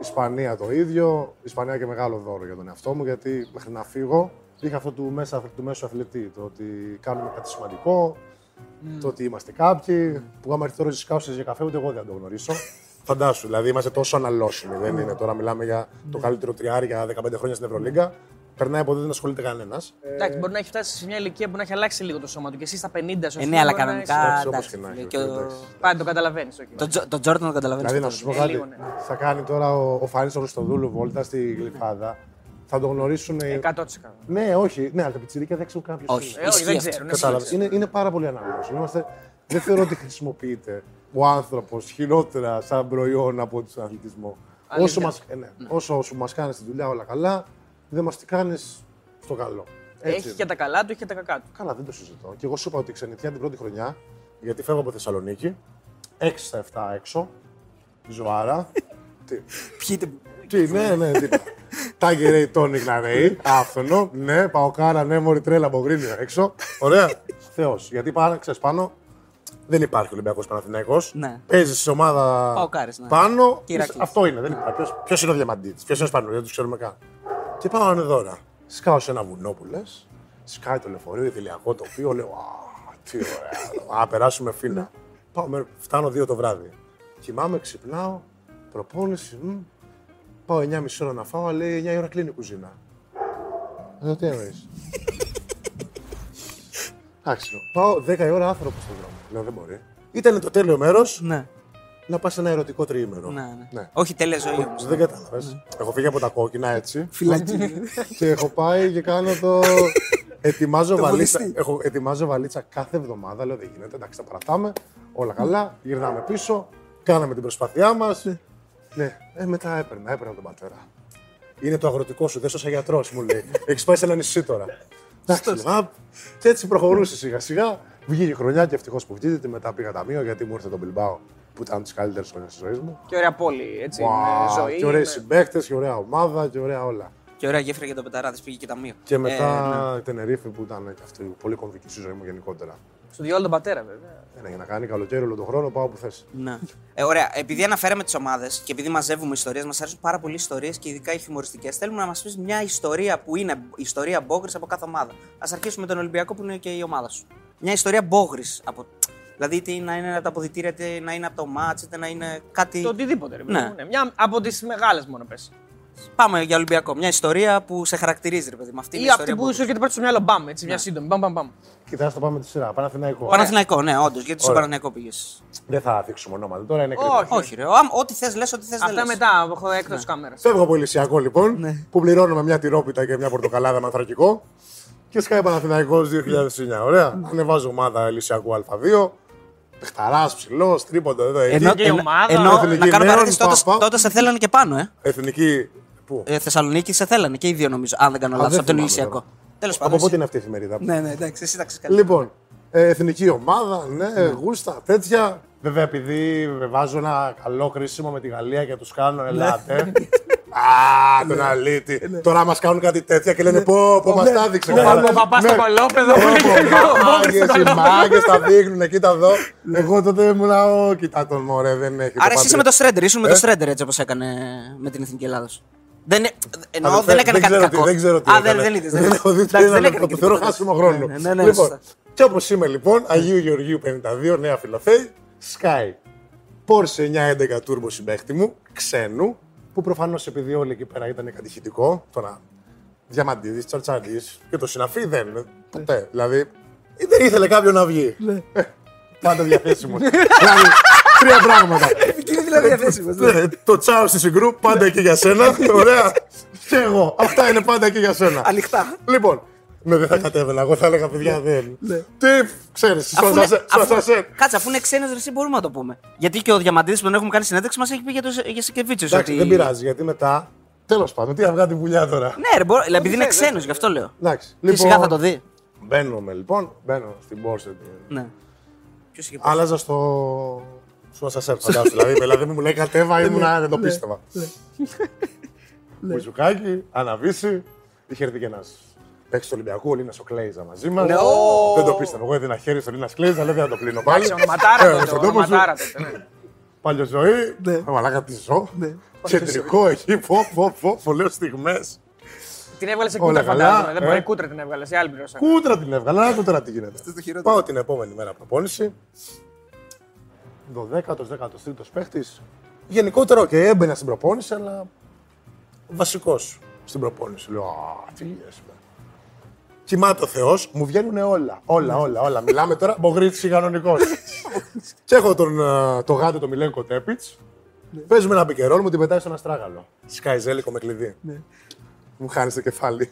Ισπανία το ίδιο. Ισπανία και μεγάλο δώρο για τον εαυτό μου, γιατί μέχρι να φύγω είχα αυτό του, μέσα, του μέσου αθλητή. Το ότι κάνουμε κάτι σημαντικό, το ότι είμαστε κάποιοι. Που άμα έρθει τώρα στι κάουσε για καφέ, ούτε εγώ δεν το γνωρίσω. (laughs) Φαντάσου, δηλαδή είμαστε τόσο αναλώσιμοι. Δεν είναι τώρα, μιλάμε για το καλύτερο τριάρι για 15 χρόνια στην Ευρωλίγκα. Περνάει από εδώ, δεν ασχολείται κανένας. Εντάξει, μπορεί να έχει φτάσει σε μια ηλικία που να έχει αλλάξει λίγο το σώμα του και εσύ στα 50 σου. Ε, ναι, αλλά κανονικά. Εντάξει, όπως εντάξει, και να έχει, και ο- εντάξει. Πάντα το καταλαβαίνεις. Το Τζο- Το Τζόρταν το καταλαβαίνεις. Δηλαδή, να σου πω Ε, κάτι. λίγο, ναι. Θα κάνει τώρα ο, ο Φάνη ο Χριστοδούλου βόλτα στη Γλυφάδα. Θα το γνωρίσουν. οι- 100%. Ναι, όχι. Ναι, αλλά τα πιτσιρίκια δεν ξέρουν κάποιο. Όχι. Ε, όχι, δεν Ισχύει αυτό. ξέρουν. Κατάλαβες. Είναι, είναι πάρα πολύ ανάλογος. Είμαστε... δεν θεωρώ ότι χρησιμοποιείται ο άνθρωπος χειρότερα σαν προϊόν από τον αθλητισμό. Όσο μας, ε, ναι, όσο, όσο μας κάνεις τη δουλειά όλα καλά, δεν μας τη κάνεις στο καλό. Έτσι Έχει είναι. και τα καλά του, έχει και τα κακά του. Καλά, δεν το συζητώ. Και εγώ σου είπα ότι η ξενιτιά την πρώτη χρονιά, γιατί φεύγω από Θεσσαλονίκη, 6 στα 7 έξω, ζωάρα. (laughs) τι, Πιείτε. τι, ναι, ναι, τι. Tiger A Tonic να λέει, άφθονο, ναι, παοκάρα, ναι, μωρή τρέλα, μπογρίνιο έξω. Ωραία. Θεός. Γιατί πάνω, ξέρεις, πάνω δεν υπάρχει Ολυμπιακός Παναθηναϊκός. Ναι. Παίζεις σε ομάδα Παοκάρες, ναι. πάνω. Και Ηρακλής. Αυτό είναι. Δεν υπάρχει. Ποιος, ποιος είναι ο διαμαντίτης, ποιος είναι ο Σπανούλης, δεν τους ξέρουμε καν. Και πάω εδώ τώρα. Σκάω σε ένα βουνό που λες, σκάει το λεωφορείο, ιδηλιακό τοπίο, λέω Α, τι ωραία. Α, περάσουμε φίνα. Πάω, με- φτάνω δύο το βράδυ. Κοιμάμαι, ξυπνάω, προπόνηση. μ. Πάω 9.30 ώρα να φάω, λέει 9 η ώρα κλείνει η κουζίνα. Λέω τι εννοείς; (laughs) Εντάξει, πάω 10 η ώρα άνθρωπος στον δρόμο. Λέω δεν μπορεί. Ήταν το τέλειο μέρος Ναι, να πας σε ένα ερωτικό τριήμερο. ναι, ναι. Όχι τέλεια ζωή όμως. Δεν κατάλαβες. Έχω φύγει από τα κόκκινα έτσι. Φυλακή. (laughs) και έχω πάει και κάνω το. (laughs) Ετοιμάζω, Το βαλίτσα, βολιστή. έχω, ετοιμάζω βαλίτσα κάθε εβδομάδα. Λέω δεν γίνεται, εντάξει, τα παρατάμε. Όλα καλά. Γυρνάμε πίσω. Κάναμε την προσπάθειά μας. Ναι, ε, μετά έπαιρνα, έπαιρνα τον πατέρα. Είναι το αγροτικό σου, δεν είσαι γιατρός, μου λέει. Έχεις πάει σε ένα νησί τώρα. Εντάξει, λέω, «Α». και έτσι προχωρούσε σιγά σιγά. Βγήκε η χρονιά και ευτυχώς που βγήκε. Μετά πήγα ταμείο γιατί μου ήρθε το Μπιλμπάο που ήταν τι καλύτερε χρονιέ της ζωής μου. Και ωραία πόλη, έτσι. Wow, με ζωή. και ωραίοι με- συμπαίκτες, και ωραία ομάδα και ωραία όλα. Και ωραία γέφυρα για το πεταράδε, πήγε και ταμείο. Και μετά Ε, ναι. η Τενερίφη που ήταν και αυτή πολύ κομβική στη ζωή μου γενικότερα. Στο διόλο τον πατέρα, βέβαια. Ε, ναι, για να κάνει καλοκαίρι όλο τον χρόνο, πάω που θες. Ναι. Ε, ωραία. Επειδή αναφέραμε τις ομάδες και επειδή μαζεύουμε ιστορίες, μας αρέσουν πάρα πολύ ιστορίες και ειδικά οι χιουμοριστικές. Θέλουμε να μας πεις μια ιστορία που είναι ιστορία μπόγκρι από κάθε ομάδα. Α αρχίσουμε με τον Ολυμπιακό που είναι και η ομάδα σου. Μια ιστορία μπόγκρι. Από... Δηλαδή, είτε να είναι από τα αποδητήρια, είτε να είναι από το μάτς, είτε να είναι κάτι. Το οτιδήποτε. Ρε, παιδί Ναι. μου, ναι. Μια από τις μεγάλες μόνο πες. Πάμε για Ολυμπιακό. Μια ιστορία που σε χαρακτηρίζει, ρε παιδί. Με αυτή είναι Ή η αυτή ιστορία που Μπόγκρις. σου έρχεται πρώτα στο μυαλό. Μπαμ, έτσι, Ναι. μια σύντομη. Μπαμ, μπαμ, μπαμ. Κοιτάξτε, το πάμε τη σειρά. Παναθηναϊκό. Παναθηναϊκό, ναι, όντως. Γιατί στον Ωραία. Παναθηναϊκό πήγες; Δεν θα θίξουμε ονόματα τώρα, είναι Όχι. κρυφό. Όχι, ρε. Αμ, ό,τι θες, λες, ό,τι θες. Αυτά μετά, έχω εκτό Ναι. κάμερας. Φεύγω από Ηλυσιακό λοιπόν, Ναι. που πληρώνουμε μια τυρόπιτα και μια πορτοκαλάδα με ανθρακικό. Και σκάει Παναθηναϊκός 2009. Ωραία. Ανεβάζω ομάδα Ηλυσιακού Α2. Πεχταρά, ψηλός, τρίποντο εδώ εκεί. και η ομάδα, ενώ εθνική να κάνω νέων, παρένθεση, τότε, πα, πα. τότε σε θέλανε και πάνω, ε. Εθνική. Πού; ε Θεσσαλονίκη σε θέλανε και οι δύο νομίζω, αν δεν κάνω Α, λάθος, δεν από τον θυμάμαι Ηλυσιακό. τώρα. Τέλος Από πάντων. πότε εσύ- είναι αυτή η εφημερίδα; Ναι, ναι, εντάξει, εσύ τα ξέρεις καλύτερα. Λοιπόν, ε, εθνική ομάδα, ναι, γούστα, τέτοια. Βέβαια, επειδή βάζω ένα καλό κρίσιμο με τη Γαλλία και τους κάνω, ελάτε. (laughs) Α, τον αλήτη. Τώρα μας κάνουν κάτι τέτοια και λένε πω, πω, μας τα έδειξε. Ο παπά στο κολόπεδο. Μάγκες, οι μάγκες τα δείχνουν, κοίτα εδώ. Εγώ τότε ήμουν, ο, κοίτα τον μωρέ, δεν έχει. το Άρα εσύ είσαι με το πατρί- Στρέντερ, ήσουν με Ε; το Στρέντερ έτσι όπως έκανε με την Εθνική Ελλάδα. Δεν, ε- εννοώ, Αδελφέ, δεν έκανε κάτι ξέρω τι- κακό. Δεν ξέρω τι Α, δεν, έκανε. δεν είδες, Δεν έχω δει τι Εντάξει, δεν έκανε, έκανε το και θεωρώ τίποτα. χάσιμο χρόνο. Ναι, ναι, ναι, Λοιπόν, σωστά. και όπως είμαι λοιπόν, Αγίου Γεωργίου 52, νέα φιλοθέη, Sky. Porsche 911 Turbo συμπέχτη μου, ξένου, που προφανώς επειδή όλοι εκεί πέρα ήταν κατηχητικό, τώρα διαμαντίδης, τσαρτσαντή και το συναφή δεν είναι ποτέ. Δηλαδή, δεν ήθελε κάποιον να βγει. Ε, (laughs) Πάντα διαθέσιμος. δηλαδή, τρία πράγματα. (laughs) Είναι δηλαδή διαθέσιμος. Ναι, το τσάο στη συγκρού, πάντα εκεί για σένα. Ωραία. Και εγώ. Αυτά είναι πάντα εκεί για σένα. Ανοιχτά. Λοιπόν, ναι, δεν θα κατέβαινα. Εγώ θα έλεγα παιδιά δεν. Τι ξέρεις, στο Αφού είναι- ασανσέρ- στο αφού- ασανσέρ. Κάτσε, αφού είναι ξένος, εσύ μπορούμε να το πούμε. Γιατί και ο Διαμαντίδης που τον έχουμε κάνει συνέντευξη μας έχει πει για, το, για Σικεβίτσιο. Εντάξει, δεν πειράζει γιατί μετά. Τέλος πάντων, τι αυγά τη βουλιά τώρα. Ναι, ρε, μπορώ, επειδή είναι ξένος, γι' αυτό λέω. Εντάξει. Και σιγά θα το δει. Μπαίνουμε λοιπόν, μπαίνω στην Porsche. Ναι. Ποιος είχε πει. Άλλαζα στο. Στο ασανσέρ, φαντάζομαι. δηλαδή, δηλαδή μου λέει κατέβα, ήμουν δεν το πίστευα. Μπουζουκάκι, αναβήσει. Είχε έρθει και ένας παίκτη του Ολυμπιακού, ο Λίνας ο Κλέιζα μαζί μας. Ναι, Δεν το πίστευα. Εγώ έδινα χέρι στον Λίνας Κλέιζα, λέει δεν θα το πλύνω πάλι. Εντάξει, ονοματάρα Ε, τότε, στον τόπο σου. ονοματάρα τότε. ναι. Παλιό ζωή. Μαλάκα τι ζω. Κεντρικό εκεί, φω, φω, φω, φω, λέω στιγμές. Την έβγαλες σε Όλα κούτρα, καλά, φαντάζομαι. Δεν ε. μπορεί κούτρα την έβγαλες, σε άλλη πληρώσα. Κούτρα την έβγαλα, να δω τώρα τι γίνεται. Πάω την επόμενη μέρα προπόνηση. 12ο, 13ο παίχτης. Γενικότερα, και έμπαινα στην προπόνηση, αλλά βασικός στην προπόνηση. Λέω, Α, τι λες, με. Κοιμάται ο Θεός, μου βγαίνουν όλα. Όλα, όλα, όλα. Μιλάμε τώρα, μπογρίτσι κανονικός. (laughs) και έχω τον, ε, το γάτο, το Μιλένκο Τέπιτς. Παίζουμε ένα πικερόλ, μου την πετάει στον αστράγαλο. Σκάιζέλικο με κλειδί. Μου χάνεις το κεφάλι.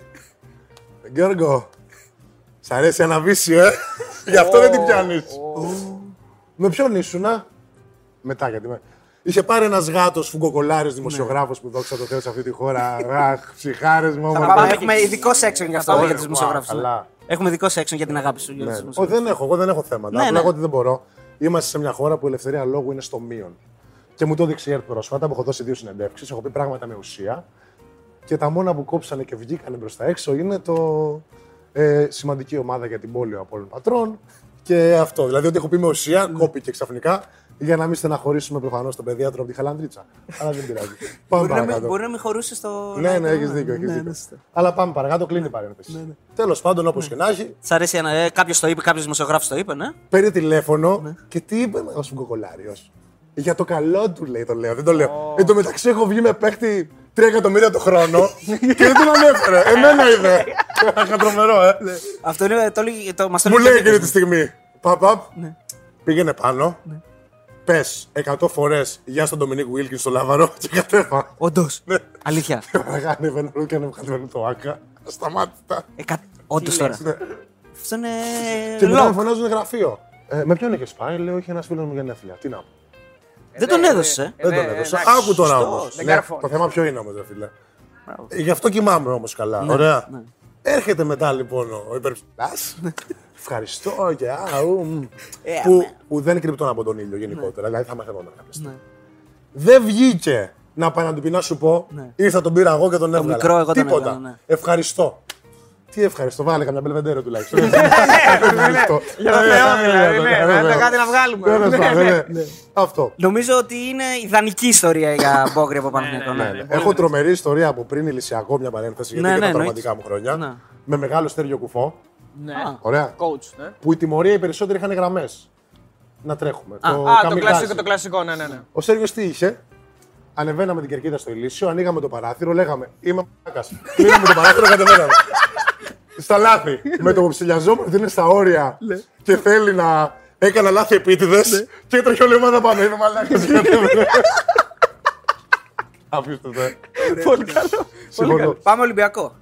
Γιώργο, σ' αρέσει ένα βίσιο, ε; Γι' αυτό δεν την πιάνεις. Με ποιον ήσουνα, Μετά γιατί με... Είχε πάρει ένας γάτος φουγκοκολάριο δημοσιογράφος που δόξα τω Θεώ σε αυτή τη χώρα. Αχ, ψυχάρες μου. Θα όμορφα. πάμε, έχουμε ειδικός section για αυτό, Ωραία, για τους wow, δημοσιογράφους. καλά. Έχουμε ειδικός section για την αγάπη σου. Για Ναι. τους Όχι, δημοσιογράφους. δεν έχω, εγώ δεν έχω θέματα. Ναι, Απλά ναι. εγώ ότι δεν μπορώ. Είμαστε σε μια χώρα που η ελευθερία λόγου είναι στο μείον. Και μου το έδειξε η ΕΡΤ πρόσφατα που έχω δώσει δύο συνεντεύξεις. Έχω πει πράγματα με ουσία. Και τα μόνα που κόψανε και βγήκανε προς τα έξω είναι το ε, σημαντική ομάδα για την πόλη ο Απόλλων Πατρών. Και αυτό. Δηλαδή ότι έχω πει με ουσία, Ναι. κόπηκε ξαφνικά για να μην στεναχωρήσουμε προφανώς τον παιδίατρο από τη Χαλανδρίτσα. Αλλά δεν πειράζει. (laughs) Πάμε Μπορεί να μην- παρακάτω. Μπορεί να μην χωρούσε στο. Ναι, ναι, έχεις δίκιο. Έχεις δίκιο. Αλλά πάμε παρακάτω, κλείνει η παρένθεση. Τέλος πάντων, όπως και να έχει, Σ' αρέσει ένα. Ε, κάποιος το είπε, κάποιος δημοσιογράφος το είπε, ναι; Παίρνει τηλέφωνο και τι είπε ο Σουγκοκολάριο. Για το καλό του λέει το λέω, δεν το λέω. Εν τω μεταξύ έχω βγει με παίχτη 3 εκατομμύρια το χρόνο και δεν τον ανέφερε. Εμένα είδε. Κατρομερό, ε. Αυτό είναι. Το, λέει- το, μας το Μου λέει λέει και ο εκείνη Νίκος. τη στιγμή. Παπ, παπ, πήγαινε πάνω. Πες 100 φορές γεια στον Ντομινίκ Βίλκινς στο λάβαρο (laughs) και κατέβα. Όντως. Ναι. Αλήθεια. Ανεβαίνω όλο και ανεβαίνω το άκα. Σταμάτητα. Όντως τώρα. Ναι. Αυτό είναι. Και μετά με lock. φωνάζουν γραφείο. Ε, με ποιον είχες πάει, λέω, είχε ένας φίλος μου γενέθλια. Τι να πω. Δεν τον έδωσε. Δεν τον ναι, έδωσα. εντάξει, Άκου τώρα σωστός, όμως. δεν καρφώνει. το θέμα ποιο είναι όμως, ρε φίλε. Ε, Γι' αυτό κοιμάμαι όμως καλά. Ωραία. Έρχεται μετά λοιπόν ο υπερψηφιά. (laughs) Ευχαριστώ και α, ου, μ. Ε, που, αμέ. που δεν κρυπτών από τον ήλιο γενικότερα. Δηλαδή θα μαθαίνονταν κάποια στιγμή. Δεν βγήκε να πάει να του πει να σου πω. Ήρθα τον πήρα εγώ και τον έβγαλα. μικρό εγώ τον Τίποτα. έβγαλα, ναι. Ευχαριστώ. Τι ευχαριστώ, βάλε καμιά μπελβεντέρο τουλάχιστον. Ευχαριστώ. Για το Θεό, δηλαδή, ναι, Ε, να βέβαια. κάτι να βγάλουμε. Τέλος Ναι, πάντων, ναι. ναι. Αυτό. Νομίζω ότι είναι ιδανική ιστορία για Μπόγκρι από Παναθηναϊκό. Ναι, ναι. ναι. Έχω τρομερή ιστορία από πριν ηλισιακό, μια παρένθεση, γιατί Ναι, είναι ναι, τα εννοείται. πραγματικά μου χρόνια. Ναι. Με μεγάλο στέργιο κουφό. Ναι. Ωραία. Coach, ναι. Που η τιμωρία οι περισσότεροι είχαν γραμμές. Να τρέχουμε. Α, Α, το καμικάζι. κλασικό, το κλασικό, ναι, ναι, ναι. Ο Σέργιος τι είχε; Ανεβαίναμε την κερκίδα στο Ηλίσιο, ανοίγαμε το παράθυρο, λέγαμε Είμαι μάκα. Κλείναμε το παράθυρο, κατεβαίναμε. (laughs) στα λάθη. με το που ψηλιαζόμαστε ότι είναι στα όρια και θέλει να. Έκανα λάθη επίτηδες και έτρεχε όλη η ομάδα πάνω. Είμαι μαλάκας. (laughs) Απίστευτο. ε. Πολύ καλό. Συμφωνώ. Πάμε Ολυμπιακό.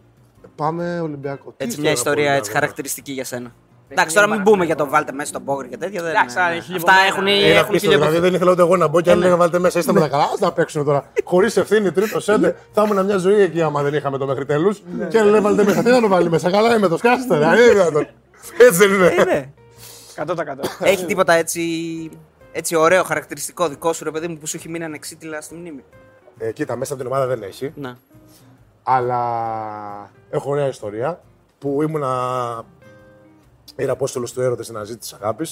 Πάμε Ολυμπιακό. Τι Έτσι θέλω μια να πω, ιστορία δηλαδή, έτσι τώρα. χαρακτηριστική για σένα. Εντάξει, τώρα μην μπούμε για το βάλτε μέσα στον Μπόγκρι και τέτοια. δεν Εντάξει, είναι- άρα έχει Αυτά λιπωμένα. έχουν, Είναι έχουν απίστευτο, χιλιοποθεί. δηλαδή δεν ήθελα ούτε εγώ να μπω και άλλοι ναι. λέγανε βάλτε μέσα, είστε με τα καλά. Α τα παίξουν τώρα. Χωρίς ευθύνη, τρίτο σέντερ. Θα ήμουν μια ζωή εκεί άμα δεν είχαμε το μέχρι τέλους. Και άλλοι λένε βάλτε μέσα. Τι να το βάλει μέσα. Καλά είμαι το σκάστε. ρε. Είναι δυνατόν. (laughs) Έτσι δεν είναι. Είναι. 100%. Έχει τίποτα έτσι, έτσι ωραίο χαρακτηριστικό δικό σου ρε παιδί μου που σου έχει μείνει ανεξίτηλα στη μνήμη; Ε, Κοίτα, μέσα από την ομάδα δεν έχει. Να. Αλλά έχω ωραία ιστορία που ήμουνα ιεραπόστολος του έρωτα στην αναζήτηση τη αγάπη.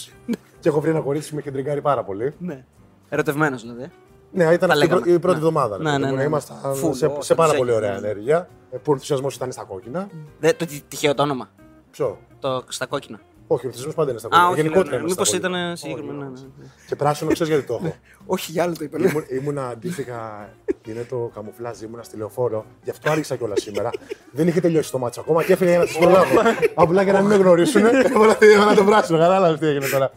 και έχω βρει ένα κορίτσι που με έχει τριγκάρει πάρα πολύ. Ναι. Ερωτευμένος δηλαδή. Ναι, ήταν Τα αυτή η πρω- λέγαμε. η πρώτη Ναι. εβδομάδα. ρε Ναι, παιδί ναι, μου. ναι, ναι. Ήμασταν Full, σε, ω, σε πάρα τους πολύ έγινε, ωραία ναι. ενέργεια. ε, Που ο ενθουσιασμός ήταν στα κόκκινα. Δεν, το τι- τυχαίο το όνομα. Ποιο; Το, στα κόκκινα. Όχι, ο ενθουσιασμό πάντα είναι στα Α, κόκκινα. όχι. Γενικότερα ναι, ναι. είναι στα Μήπως κόκκινα. ήταν συγκεκριμένο. ναι, ναι. Και πράσινο, ξέρεις γιατί το έχω. (laughs) Όχι, για άλλο το είπα. Ήμουν, ήμουνα αντίστοιχα, είναι το καμουφλάζ, ήμουνα στη λεωφόρο, γι' αυτό άργησα κιόλας σήμερα. Δεν είχε τελειώσει το μάτσο ακόμα και έφυγα για να τη προλάβω. Απλά για να μην με γνωρίσουν, έβαλα έβαλα το πράσινο. Κατάλαβε τι έγινε τώρα.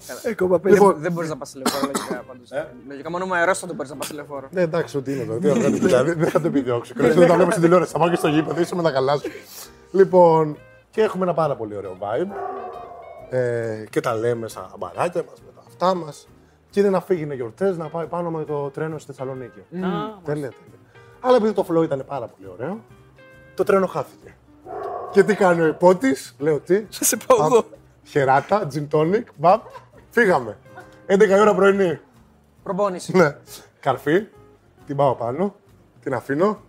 Λοιπόν, Δεν μπορείς να πας τηλεφόρο λογικά πάντως. Λογικά μόνο με αερόστατο μπορείς να πας τηλεφόρο. Ναι, εντάξει, ό,τι είναι τώρα. Τι να κάνω, δηλαδή, Δεν θα το επιδιώξω. Κρυφτό δεν τα βλέπω στην τηλεόραση. Θα πάω και στο γήπεδο, είσαι με τα καλά σου. Λοιπόν, και έχουμε ένα πάρα πολύ ωραίο vibe. Ε, και τα λέμε στα μπαράκια μας, με τα αυτά μας. Και είδε να φύγει είναι γιορτές να πάει πάνω με το τρένο στη Θεσσαλονίκη. Τέλεια, τέλεια. Αλλά επειδή το flow ήταν πάρα πολύ ωραίο, το τρένο χάθηκε. Και τι κάνει ο υπότης, λέω τι. Θα σε πάω εγώ. Χεράτα, gin tonic, μπαμ, φύγαμε. 11 η ώρα πρωινή. Προπόνηση. Ναι. Καρφί, την πάω πάνω, την αφήνω,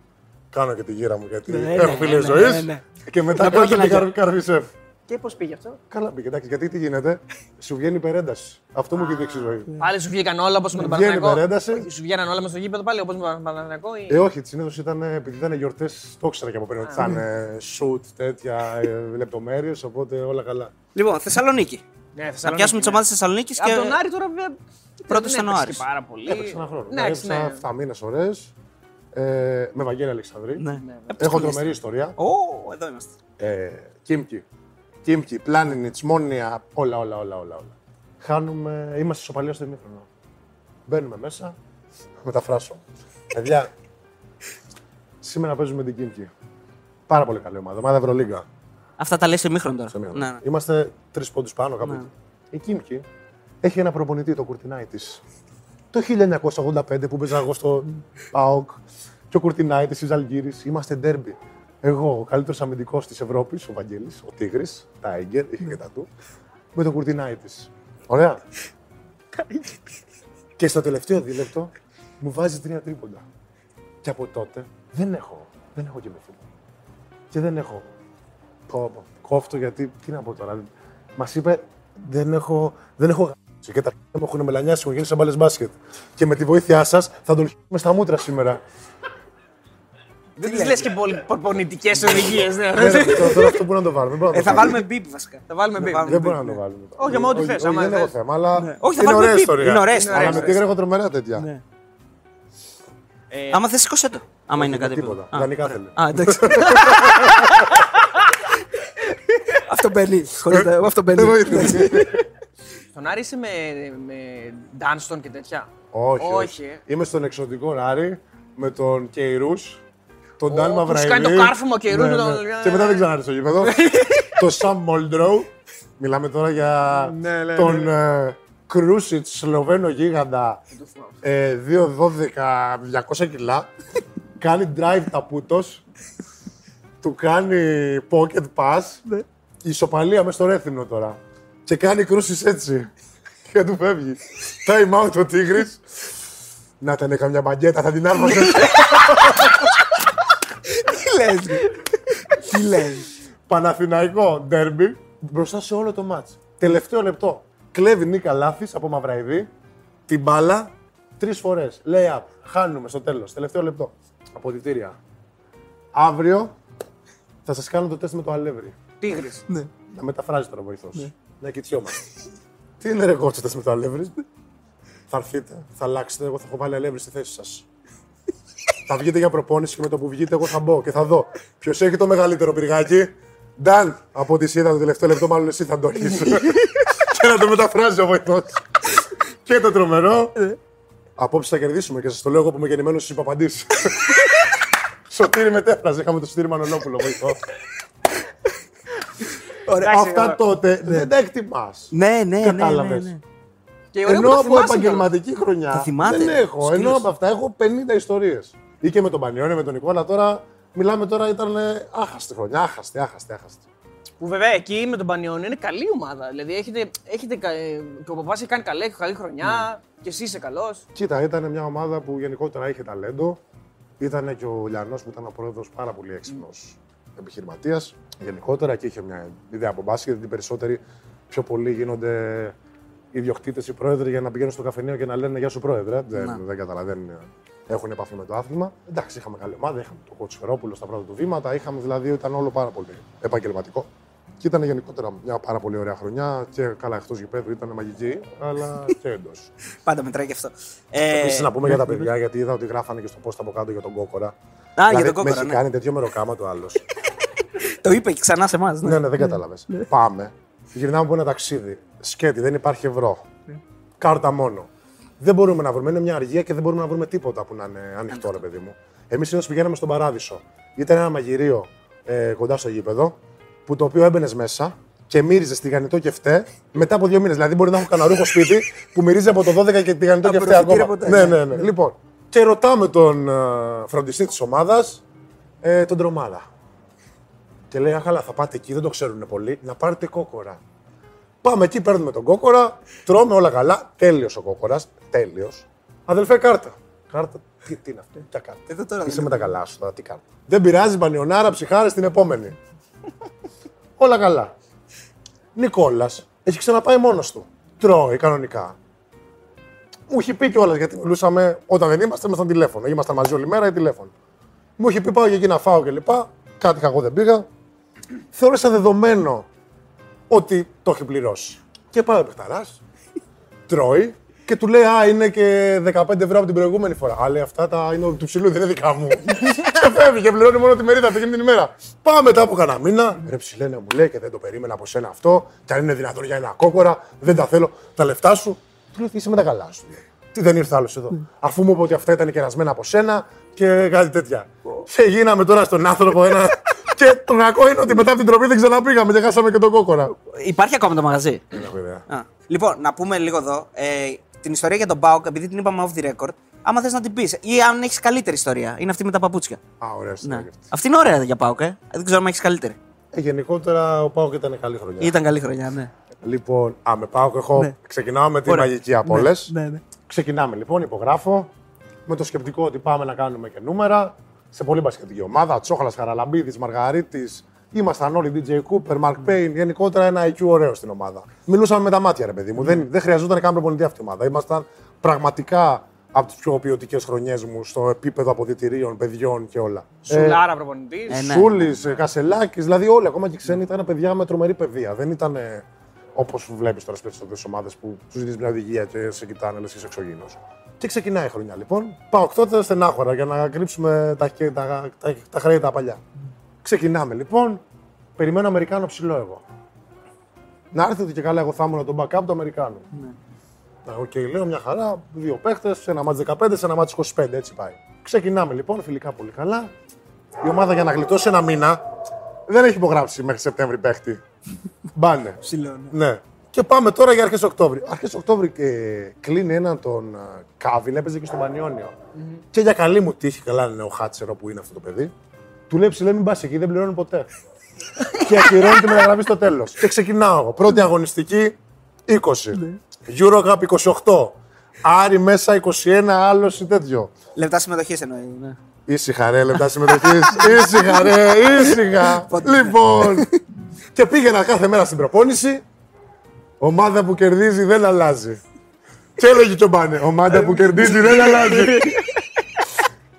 κάνω και τη γύρα μου γιατί Ναι, έχω ναι, φίλες ναι, ζωής. ναι, ναι. Και μετά Να κάνω πω και την να καρ- καρφί σεφ. Και πώς πήγε αυτό; Καλά πήγε, εντάξει, γιατί τι γίνεται, σου βγαίνει υπερένταση. Αυτό μου δείξει η ζωή. Πάλι σου βγήκαν όλα όπως με τον Βγαίνει Παναθηναϊκό. υπερένταση. Όχι, Σου βγαίναν όλα με στο γήπεδο πάλι όπως με τον Παναθηναϊκό. ή- Ε, όχι, συνήθως ήταν επειδή ήταν γιορτές, το ήξερα και από πριν ότι θα είναι shoot, τέτοια λεπτομέρειες, οπότε όλα καλά. Λοιπόν, Θεσσαλονίκη. Ναι, Να Θεσσαλονίκη, πιάσουμε τις ναι. ομάδες Θεσσαλονίκης και. Από τον Άρη τώρα βέβαια. Πρώτος δεν ήταν ο έπαιξε Άρης. και Πάρα πολύ. Έπαιξε ένα χρόνο. Ναι, Έπαιξα ναι. 7 μήνες ωραίες. Ε, με Βαγγέλη Αλεξανδρή. Ναι. Έχω τρομερή ιστορία. Ω, εδώ είμαστε. Ε, Κίμκι. Κίμκι, Πλάνινιτ, Μόνια, όλα, όλα, όλα, όλα. όλα. Χάνουμε, είμαστε σοπαλία στο ημίχρονο. Μπαίνουμε μέσα, μεταφράσω. Παιδιά, σήμερα παίζουμε την Κίμκι. Πάρα πολύ καλή ομάδα. Ομάδα Ευρωλίγκα. Αυτά τα λέει σε μήχρονο τώρα. στο ημίχρονο. Ναι, ναι. Είμαστε τρεις πόντους πάνω κάπου. εκεί. Η Κίμκι έχει ένα προπονητή, το κουρτινάι της. Το 1985 που παίζα εγώ στο ΠΑΟΚ και ο Κουρτινάητη, η Ζαλγκύρη, είμαστε ντέρμπι. Εγώ, ο καλύτερος αμυντικός της Ευρώπης, ο Βαγγέλης, ο Τίγρης, τα Έγκερ, είχε και τα του, με τον Κουρτινάητη. Ωραία. και στο τελευταίο δίλεπτο μου βάζει τρία τρίποντα. Και από τότε δεν έχω, δεν έχω κοιμηθεί. Και δεν έχω. Πω, πω, Κόφτω γιατί, τι να πω τώρα. Μας είπε, δεν έχω, δεν έχω γαμίσει. και τα μου έχουν μελανιάσει, έχουν γίνει σαν μπάλες μπάσκετ. Και με τη βοήθειά σας θα τον χ***με στα μούτρα σήμερα. Δεν τι λες και προπονητικέ οδηγίες. Ναι. Ναι, ρε, τώρα- τώρα αυτό μπορεί να το βάλουμε. δεν μπορούμε να Ε, το θα βάλουμε. βάλουμε μπίπ βασικά. Θα βάλουμε μπίπ. Δεν μπορούμε να το βάλουμε. Όχι, άμα ό,τι θες, άμα Δεν έχω θες. θέμα, αλλά Όχι, θα είναι βάλουμε ωραία μπίπ. ιστορία. Είναι ωραία Αλλά ιστορία. με τίγρε έχω τρομερά τέτοια. Ναι. Ε, Άμα θες σηκώσέ το. Άμα είναι κάτι. Τίποτα. Α, Δανεικά θέλει. Α, εντάξει. (laughs) Αυτό μπαίνει. Χωρίς το- Αυτό μπαίνει. Στον Άρη είσαι με, με Dunston και τέτοια; Όχι, Όχι, όχι. ε. Είμαι στον εξωτικό Ράρι με τον Κεϊρούς, τον Ω, Ντάν που Μαυραϊδί. σου κάνει το κάρφωμα ο Κεϊρούς Ναι, με τον- ναι. Και μετά δεν ξανάρθει στο γήπεδο. (laughs) το Σαμ Μολντρόου. Μιλάμε τώρα για Ναι, ναι, τον ε, Κρούσιτ, Σλοβαίνο γίγαντα. ε, 2-12, 200 κιλά. κάνει drive ταπούτος. του κάνει pocket pass. Ισοπαλία μέσα στο ρέθυμνο τώρα. Και κάνει κρούσεις έτσι. και του φεύγει. Time out ο Τίγρης. Να ήταν καμιά μπαγκέτα, θα την άρμαζε. (laughs) Τι λες. Τι λες. Παναθηναϊκό ντέρμπι μπροστά σε όλο το μάτς. Τελευταίο λεπτό. Κλέβει Νίκα Λάθης από Μαυραϊδί την μπάλα τρεις φορές. Lay up. Χάνουμε στο τέλος. Τελευταίο λεπτό. Αποδητήρια. Αύριο θα σας κάνω το τεστ με το αλεύρι. Τίγρης. Να μεταφράζει τώρα ο βοηθός. Να κοιτιόμαστε. Τι είναι ρε κότσο τεστ με το αλεύρι; θα έρθετε, θα αλλάξετε. Εγώ θα έχω βάλει αλεύρι στη θέση σας. Θα βγείτε για προπόνηση και με το που βγείτε, εγώ θα μπω και θα δω ποιος έχει το μεγαλύτερο πυργάκι; Νταν, από ό,τι εσύ είδα το τελευταίο λεπτό, μάλλον εσύ θα το έχεις. (laughs) και να το μεταφράζει ο βοηθός. και το τρομερό. Απόψε θα κερδίσουμε και σας το λέω εγώ που είμαι γεννημένος στι υπαπαντήσει. (laughs) Σωτήρι μετέφραζε, είχαμε το Σωτήρι Μανολόπουλο βοηθό. Αυτά τότε δεν τα εκτιμάς. Ναι, ναι, ναι, ναι, Κατάλαβες. ναι. Και ωραίο που Ενώ τα από θυμάσαι επαγγελματική χρονιά Τα θυμάται, δεν έχω. σκύλος. Ενώ από αυτά έχω 50 ιστορίες. Ή και με τον Πανιόνιο, με τον Νικόλα τώρα. Μιλάμε τώρα, ήταν άχαστη χρονιά. Άχαστη, άχαστη, άχαστη. Που βέβαια εκεί με τον Πανιόνιο είναι καλή ομάδα. Δηλαδή έχετε, έχετε, κα- ε, και ο παπάς έχει κάνει καλή, καλή χρονιά και εσύ είσαι καλός. Κοίτα, ήταν μια ομάδα που γενικότερα είχε ταλέντο. Ήταν και ο Λιανό που ήταν ο πρόεδρος πάρα πολύ έξυπνος επιχειρηματίας. Γενικότερα και είχε μια ιδέα από μπάσκετ. Γιατί οι περισσότεροι πιο πολύ γίνονται ιδιοκτήτες ή πρόεδροι για να πηγαίνουν στο καφενείο και να λένε Γεια σου, πρόεδρε. Δεν, δεν καταλαβαίνουν. Έχουν επαφή με το άθλημα. Εντάξει, είχαμε καλή ομάδα. Είχαμε τον Κοτσφερόπουλο στα πρώτα του βήματα. Είχαμε δηλαδή, ήταν όλο πάρα πολύ επαγγελματικό. Και ήταν γενικότερα μια πάρα πολύ ωραία χρονιά. Και καλά, εκτός γηπέδου ήταν μαγική, αλλά (laughs) και εντός. Πάντα μετράει και αυτό. Ε, Επίση να πούμε για τα παιδιά, γιατί είδα ότι γράφανε και στο post από κάτω για τον Κόκορα. για τον με Κόκορα, έχει ναι. κάνει τέτοιο μεροκάμα το άλλος. (laughs) Το είπε και ξανά σε εμάς. Ναι. ναι, ναι, δεν κατάλαβες. Πάμε. Γυρνάμε από ένα ταξίδι. Σκέτη, δεν υπάρχει ευρώ. Κάρτα μόνο. Δεν μπορούμε να βρούμε. Είναι μια αργία και δεν μπορούμε να βρούμε τίποτα που να είναι ανοιχτό, ρε παιδί μου. Εμείς συνήθως πηγαίναμε στον παράδεισο. Ήταν ένα μαγειρίο ε, κοντά στο γήπεδο, που το οποίο έμπαινες μέσα και μύριζες τηγανιτό και φταί μετά από δύο μήνες. Δηλαδή, μπορεί να έχω κανένα ρούχο σπίτι που μυρίζει από το 12 και τηγανιτό και Από φταί προφητήρα ακόμα. ποτέ, Ναι, ναι. ναι, ναι. Λοιπόν, και ρωτάμε τον ε, φροντιστή της ομάδας, ε, τον Τρομάδα. Και λέει: Α, καλά, θα πάτε εκεί, δεν το ξέρουν πολύ, να πάρετε κόκορα. Πάμε εκεί, παίρνουμε τον κόκορα, τρώμε όλα καλά. Τέλειος ο κόκορας. Τέλειος. Αδελφέ, κάρτα. Κάρτα. Τι, τι είναι αυτό, ποια κάρτα. Εδώ τώρα Είσαι δεν με τα καλά σου τώρα, τι κάρτα. Δεν πειράζει, μπανιονάρα, ψυχάρες την επόμενη. (laughs) όλα καλά. Νικόλας έχει ξαναπάει μόνος του. Τρώει κανονικά. Μου είχε πει κιόλας γιατί μιλούσαμε όταν δεν είμαστε, ήμασταν τηλέφωνο. Ήμασταν μαζί όλη μέρα ή τηλέφωνο. Μου είχε πει πάω για εκεί να φάω κλπ. Κάτι εγώ δεν πήγα. Θεώρησα δεδομένο ότι το έχει πληρώσει. Και πάει ο παιχταράς, τρώει και του λέει Α, είναι και 15 ευρώ από την προηγούμενη φορά. Α, λέει αυτά τα είναι του ψηλού, δεν είναι δικά μου. (laughs) και φεύγει και πληρώνει μόνο τη μερίδα αυτή την ημέρα. Πάμε μετά από κανένα μήνα. Ρε ψηλένε μου λέει και δεν το περίμενα από σένα αυτό. Και αν είναι δυνατόν για ένα κόκορα, δεν τα θέλω. Τα λεφτά σου. Του λέει είσαι με τα καλά σου. λέει. Τι δεν ήρθε άλλος εδώ. Αφού μου είπε ότι αυτά ήταν κερασμένα από σένα και κάτι τέτοια. Και γίναμε τώρα στον άνθρωπο ένα. (laughs) και το κακό είναι ότι μετά από την τροπή δεν ξαναπήγαμε και χάσαμε και τον κόκορα. Υπάρχει ακόμα το μαγαζί. Δεν έχω ιδέα. Α. Λοιπόν, να πούμε λίγο εδώ. Ε, την ιστορία για τον Πάοκ, επειδή την είπαμε off the record, άμα θες να την πεις. Ή αν έχεις καλύτερη ιστορία. Είναι αυτή με τα παπούτσια. Α, ωραία ιστορία Ναι. και αυτή. Αυτή είναι ωραία για Πάοκ, ε. Δεν ξέρω αν έχεις καλύτερη. Ε, γενικότερα ο Πάοκ ήταν καλή χρονιά. Ήταν καλή χρονιά, ναι. Λοιπόν, α, με Πάοκ έχω. Ναι. Ξεκινάω με τη Ωραία. μαγική από Ναι, όλες. ναι, ναι. Ξεκινάμε λοιπόν, υπογράφω. Με το σκεπτικό ότι πάμε να κάνουμε και νούμερα. Σε πολύ μπασκετική ομάδα. Τσόχαλας, Χαραλαμπίδης, Μαργαρίτης. Ήμασταν όλοι DJ Cooper, Mark Payne. Γενικότερα ένα IQ ωραίο στην ομάδα. Μιλούσαμε με τα μάτια, ρε παιδί μου. Δεν, δεν χρειαζόταν καν προπονητή αυτή η ομάδα. Ήμασταν πραγματικά από τις πιο ποιοτικές χρονιές μου στο επίπεδο αποδητηρίων, παιδιών και όλα. Σουλάρα προπονητής. Ε, ναι. Σούλης, Κασελάκης, δηλαδή όλοι, ακόμα και οι ξένοι ήταν παιδιά με τρομερή παιδεία. Δεν ήταν όπως βλέπεις τώρα στις περισσότερες ομάδες που τους δίνεις μια οδηγία και σε κοιτάνε, λες και είσαι εξωγήινος. Και ξεκινάει η χρονιά λοιπόν. Πάω τότε στενάχωρα για να κρύψουμε τα, χε- τα, τα, τα χρέη τα παλιά. Ξεκινάμε λοιπόν. Περιμένω Αμερικάνο ψηλό εγώ. Να έρθει ότι και καλά, εγώ θα ήμουν το backup του Αμερικάνου. Ναι. Οκ, λέω μια χαρά. Δύο παίχτες, ένα μάτς 15, σε ένα μάτς 25, έτσι πάει. Ξεκινάμε λοιπόν, φιλικά πολύ καλά. Η ομάδα για να γλιτώσει ένα μήνα δεν έχει υπογράψει μέχρι Σεπτέμβρη παίχτη. (laughs) Μπάνε. Ναι. Και πάμε τώρα για αρχές Οκτώβρη. Αρχές Οκτώβρη ε, κλείνει έναν τον ε, Κάβιλ, έπαιζε και στον Πανιώνιο Και για καλή μου τύχη, καλά είναι ο Χάτσερο που είναι αυτό το παιδί, του λέει ψηλέ μην πας εκεί, δεν πληρώνει ποτέ. (laughs) και ακυρώνει τη μεταγραφή στο τέλος. Και ξεκινάω εγώ. Πρώτη αγωνιστική 20. Eurocup 28. Άρη μέσα 21, άλλος ή τέτοιο. Λεπτά συμμετοχής εννοεί. Ναι. Ήσυχα ρε, λεπτά συμμετοχής. (laughs) ήσυχα ρε, ήσυχα. λοιπόν. και πήγαινα κάθε μέρα στην προπόνηση. Ομάδα που κερδίζει δεν αλλάζει. Και έλεγε και ο Μπάνε, ομάδα που κερδίζει δεν αλλάζει.